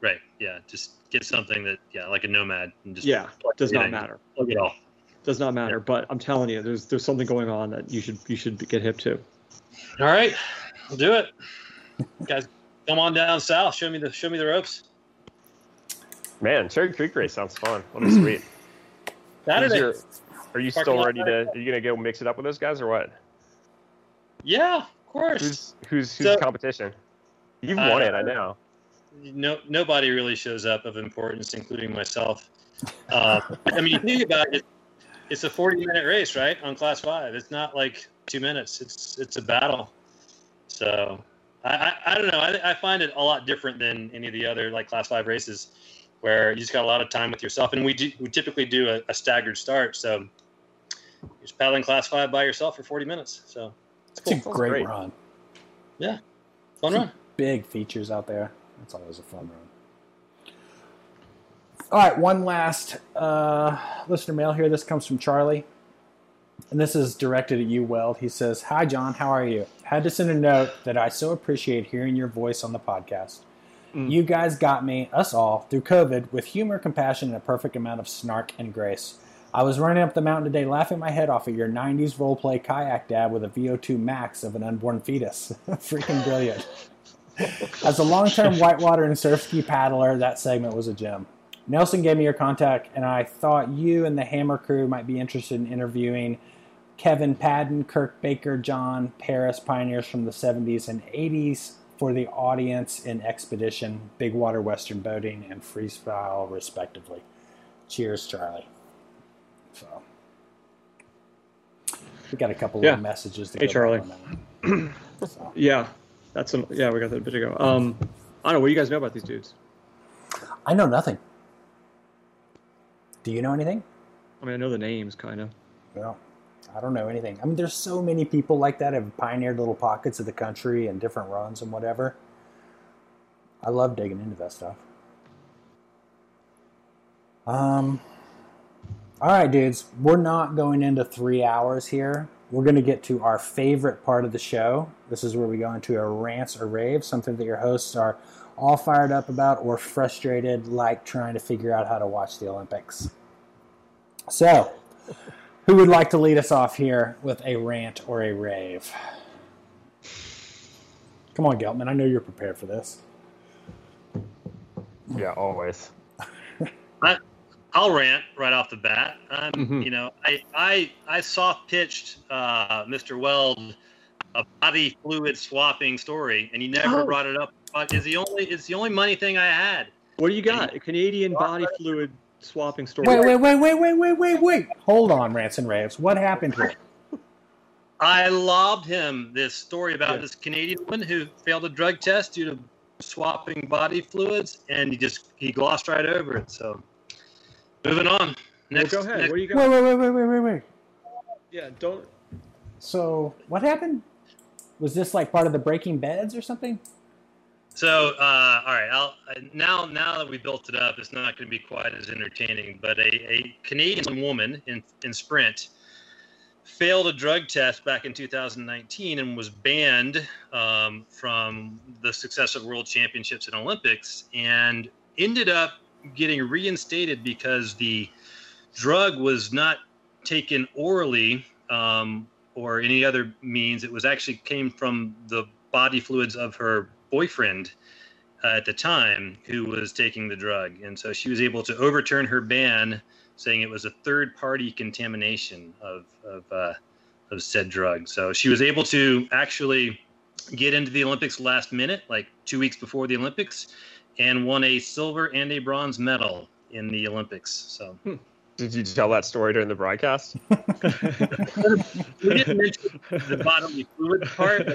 Right. Yeah. Just get something that yeah, like a nomad, and just Yeah, plug does it not in. matter. Plug it all. Does not matter. But I'm telling you, there's there's something going on that you should you should get hip to. All right, we'll do it. Guys, come on down south. Show me the show me the ropes. Man, Cherry Creek race sounds fun. What a sweet. Saturday. Who's your- Are you Parking still ready to? Are you gonna go mix it up with those guys or what? Yeah, of course. Who's who's who's So- competition? You've Uh, won it, I know. No nobody really shows up of importance, including myself. Uh, I mean, you think about it, it's a 40 minute race, right? On class five, it's not like two minutes. It's it's a battle. So I I, I don't know. I, I find it a lot different than any of the other like class five races, where you just got a lot of time with yourself. And we do, we typically do a, a staggered start, so you're just paddling class five by yourself for 40 minutes. So It's a great, great. run. Yeah, fun run. Big features out there. It's always a fun run. All right, one last uh, listener mail here. This comes from Charlie. And this is directed at you, Weld. He says, Hi, John. How are you? Had to send a note that I so appreciate hearing your voice on the podcast. Mm. You guys got me, us all, through COVID with humor, compassion, and a perfect amount of snark and grace. I was running up the mountain today laughing my head off at your 90s roleplay kayak dab with a VO2 max of an unborn fetus. Freaking brilliant. As a long term whitewater and surf ski paddler, that segment was a gem. Nelson gave me your contact, and I thought you and the Hammer crew might be interested in interviewing Kevin Padden, Kirk Baker, John Paris, pioneers from the 70s and 80s for the audience in Expedition, Big Water Western Boating, and Freestyle, respectively. Cheers, Charlie. So, we got a couple Yeah. of messages to Hey, go Charlie. So. Yeah, that's some. Yeah, we got that a bit ago. Um, I don't know. What do you guys know about these dudes? I know nothing. Do you know anything? I mean, I know the names, kind of. Well, I don't know anything. I mean, there's so many people like that have pioneered little pockets of the country and different runs and whatever. I love digging into that stuff. Um, all right, dudes, we're not going into three hours here. We're going to get to our favorite part of the show. This is where we go into a rant or rave, something that your hosts are all fired up about or frustrated, like trying to figure out how to watch the Olympics. So, who would like to lead us off here with a rant or a rave? Come on, Geltman. I know you're prepared for this. Yeah, always. I'll rant right off the bat. Um, Mhm. You know, I I I soft pitched uh, Mr. Weld a body fluid swapping story, and he never Oh. brought it up. But it's the only it's the only money thing I had. What do you got? A Canadian body fluid swapping story. Wait, wait, wait, wait, wait, wait, wait, wait. Hold on, rants and raves. What happened here? I lobbed him this story about Yeah. this Canadian woman who failed a drug test due to swapping body fluids, and he just he glossed right over it. So, moving on. Well, Next, go ahead. next- What do you got? Wait, wait, wait, wait, wait, wait, wait. Yeah, don't. So, what happened? Was this like part of the Breaking Beds or something? So, uh, all right, I'll, now now that we built it up, it's not going to be quite as entertaining. But a, a Canadian woman in in sprint failed a drug test back in 2019 and was banned um, from the successive World Championships and Olympics, and ended up getting reinstated because the drug was not taken orally um, or any other means. It was actually came from the body fluids of her boyfriend uh, at the time who was taking the drug. And so she was able to overturn her ban, saying it was a third party contamination of, of, uh, of said drug. So she was able to actually get into the Olympics last minute, like two weeks before the Olympics, and won a silver and a bronze medal in the Olympics. So Did you tell that story during the broadcast? we didn't mention the bodily fluid part,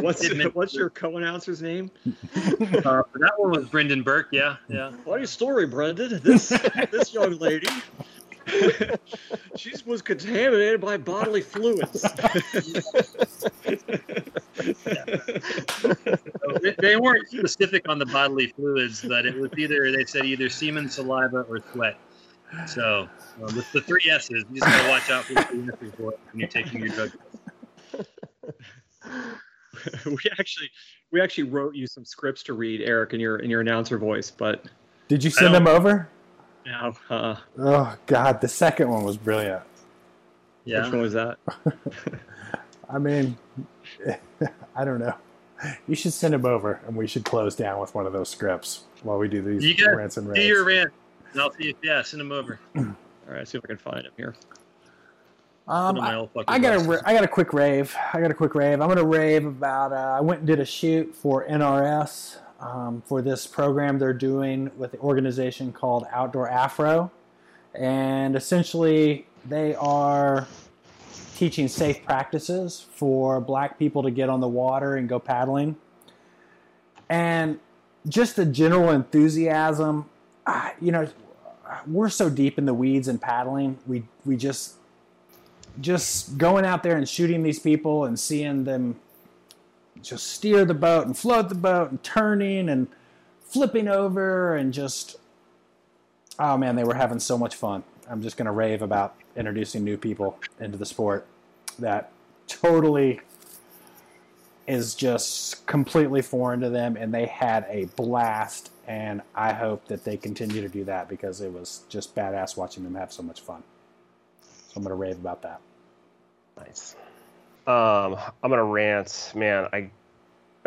What's did what's your co-announcer's name? Uh, that one was Brendan Burke. Yeah, yeah. Funny story, Brendan. This this young lady, she was contaminated by bodily fluids. So they, they weren't specific on the bodily fluids, but it was either they said either semen, saliva, or sweat. So um, with the three S's, you just gotta watch out for the three S's when you're taking your drug. we actually we actually wrote you some scripts to read, Eric, in your in your announcer voice, but Did you send them over? Now, uh, Oh God, the second one was brilliant. Yeah. Which one was that? I mean, I don't know. You should send them over, and we should close down with one of those scripts while we do these You guys rants and Do your rant. and I'll see if yeah, send them over. All right, see if I can find him here. Um, I, I got a glasses. ra- I got a quick rave. I got a quick rave. I'm gonna rave about. Uh, I went and did a shoot for NRS um, for this program they're doing with the organization called Outdoor Afro, and essentially they are teaching safe practices for Black people to get on the water and go paddling, and just the general enthusiasm. You know, we're so deep in the weeds and paddling. We we just just going out there and shooting these people and seeing them just steer the boat and float the boat and turning and flipping over and just oh man they were having so much fun. I'm just going to rave about introducing new people into the sport that totally is just completely foreign to them and they had a blast and i hope that they continue to do that because it was just badass watching them have so much fun. So i'm going to rave about that. Nice. Um, I'm gonna rant, man. I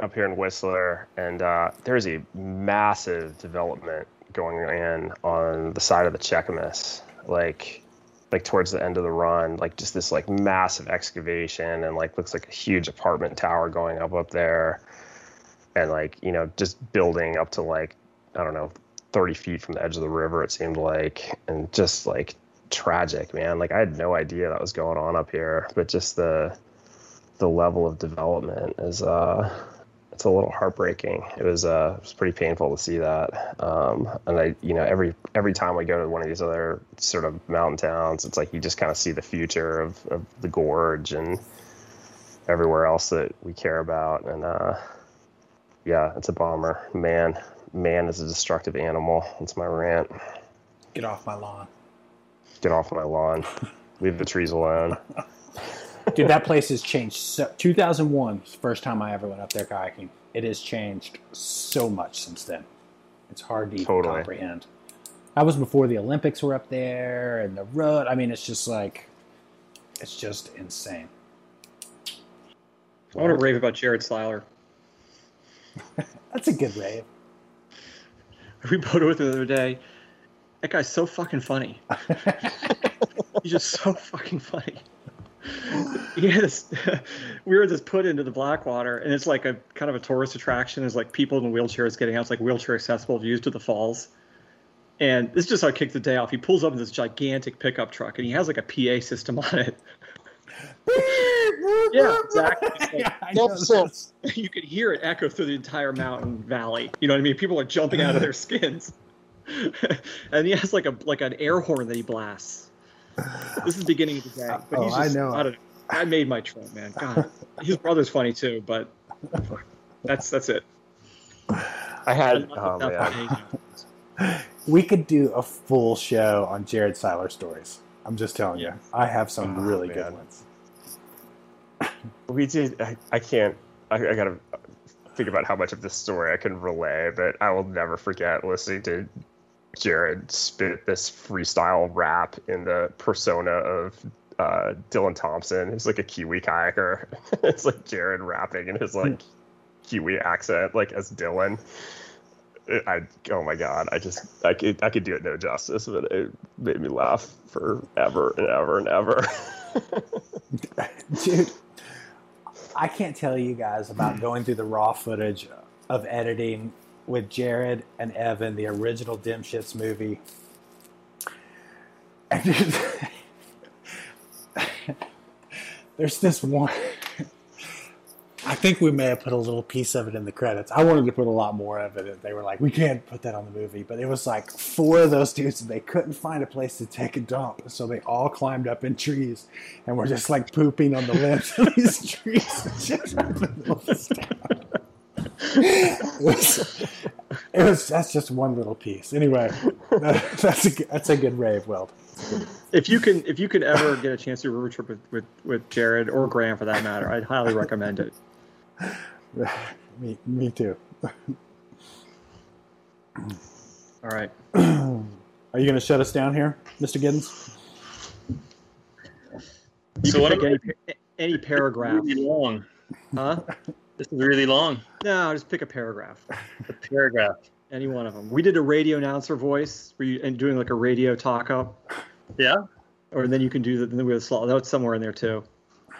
up here in Whistler, and uh, there's a massive development going in on the side of the Cheakamus, like like towards the end of the run, like just this like massive excavation, and like looks like a huge apartment tower going up up there, and like you know just building up to like I don't know 30 feet from the edge of the river. It seemed like, and just like tragic, man. Like I had no idea that was going on up here, but just the the level of development is uh it's a little heartbreaking. It was uh it was pretty painful to see that. Um and I you know every every time we go to one of these other sort of mountain towns, it's like you just kind of see the future of, of the gorge and everywhere else that we care about and uh yeah, it's a bummer. Man, man is a destructive animal. That's my rant. get off my lawn Get off my lawn. Leave the trees alone. Dude, that place has changed. So, 2001 first time I ever went up there kayaking. It has changed so much since then. It's hard to even Totally. comprehend. That was before the Olympics were up there and the road. I mean, it's just like, it's just insane. I want to rave about Jared Seiler. That's a good rave. We voted with him the other day. That guy's so fucking funny. He's just so fucking funny. This, we were just put into the Blackwater, and it's like a kind of a tourist attraction. There's like people in wheelchairs getting out. It's like wheelchair accessible views to the falls. And this is just how I kicked the day off. He pulls up in this gigantic pickup truck, and he has like a PA system on it. yeah, exactly. Like- this. you could hear it echo through the entire mountain valley. You know what I mean? People are jumping out of their skins. and he has like a like an air horn that he blasts. This is the beginning of the day. But Oh, he's I just, know. I, don't know. I made my trip, man. God, his brother's funny too, but that's that's it. I had. Oh man. We could do a full show on Jared Seiler stories. I'm just telling you. I have some Oh, really good ones. We did. I, I can't. I, I gotta think about how much of this story I can relay, but I will never forget listening to Jared spit this freestyle rap in the persona of uh, Dylan Thompson, who's like a Kiwi kayaker. it's like Jared rapping in his like Kiwi accent, like as Dylan. I oh my god! I just I could I could do it no justice, but it made me laugh forever and ever and ever. Dude, I can't tell you guys about going through the raw footage of editing with Jared and Evan, the original Dim Shits movie. And dude, there's this one. I think we may have put a little piece of it in the credits. I wanted to put a lot more of it. They were like, we can't put that on the movie. But it was like four of those dudes, and they couldn't find a place to take a dump. So they all climbed up in trees and were just like pooping on the limbs of these trees. It was, it was, that's just one little piece. Anyway, that, that's, a, good- that's a good rave, Weld. If you can, if you can ever get a chance to do a river trip with, with, with Jared or Graham for that matter, I'd highly recommend it. Me, me too. All right. Are you going to shut us down here, Mr. Giddens? You So can what any, any paragraph, Really long. huh? This is really long. No, just pick a paragraph. The paragraph. Any one of them. We did a radio announcer voice, where you, and doing like a radio talk up, Yeah, or then you can do the, the with slow. That's somewhere in there too.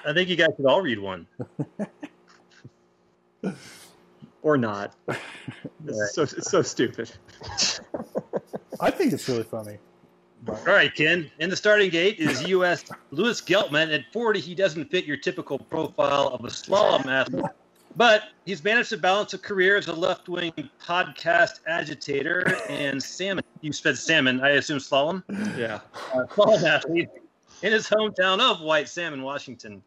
I think you guys should all read one. or not. This is so it's so stupid. I think it's really funny. All right, Ken. In the starting gate is U.S. Lewis Geltman. At 40, he doesn't fit your typical profile of a slalom athlete, but he's managed to balance a career as a left-wing podcast agitator and salmon. You said salmon. I assume slalom. Yeah. uh, slalom athlete in his hometown of White Salmon, Washington.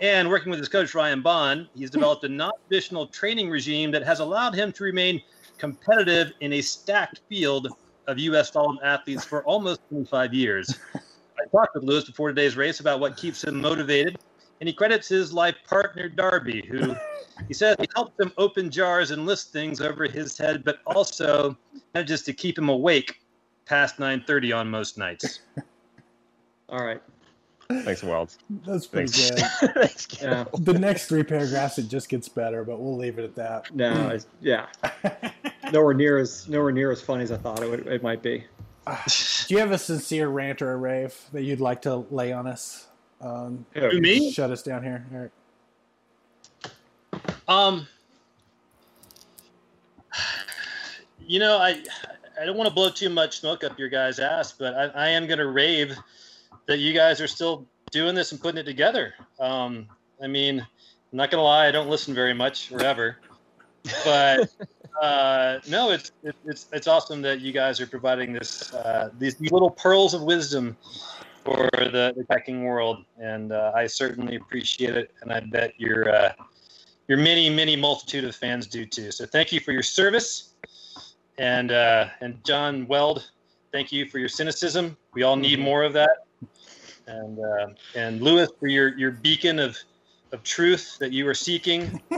And working with his coach Ryan Bond, he's developed a non-traditional training regime that has allowed him to remain competitive in a stacked field of U.S. slalom athletes for almost 25 years. I talked with Lewis before today's race about what keeps him motivated, and he credits his life partner Darby, who he says he helps him open jars and list things over his head, but also manages to keep him awake past 9:30 on most nights. All right. Thanks, Weld. That's pretty Thanks. good. Thanks, Ken. Yeah. The next three paragraphs, it just gets better, but we'll leave it at that. No. It's, yeah. Nowhere near as nowhere near as funny as I thought it would, it might be. Do you have a sincere rant or a rave that you'd like to lay on us? Um, To me? shut us down here. Eric. Um, you know, I I don't want to blow too much smoke up your guys' ass, but I, I am going to rave that you guys are still doing this and putting it together. Um, I mean, I'm not going to lie, I don't listen very much or ever, but uh, no, it's it, it's it's awesome that you guys are providing this uh, these, little pearls of wisdom for the, the hacking world, and uh, I certainly appreciate it, and I bet your uh, your many many multitude of fans do too. So thank you for your service, and uh, and John Weld, thank you for your cynicism. We all need more of that, and uh, and Lewis for your your beacon of of truth that you are seeking,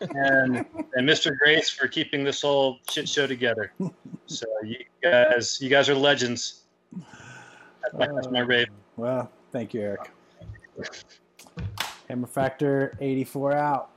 and and Mr. Grace for keeping this whole shit show together. So you guys you guys are legends. That's my, that's my rave. Well, thank you, Eric. Hammer Factor 84 out.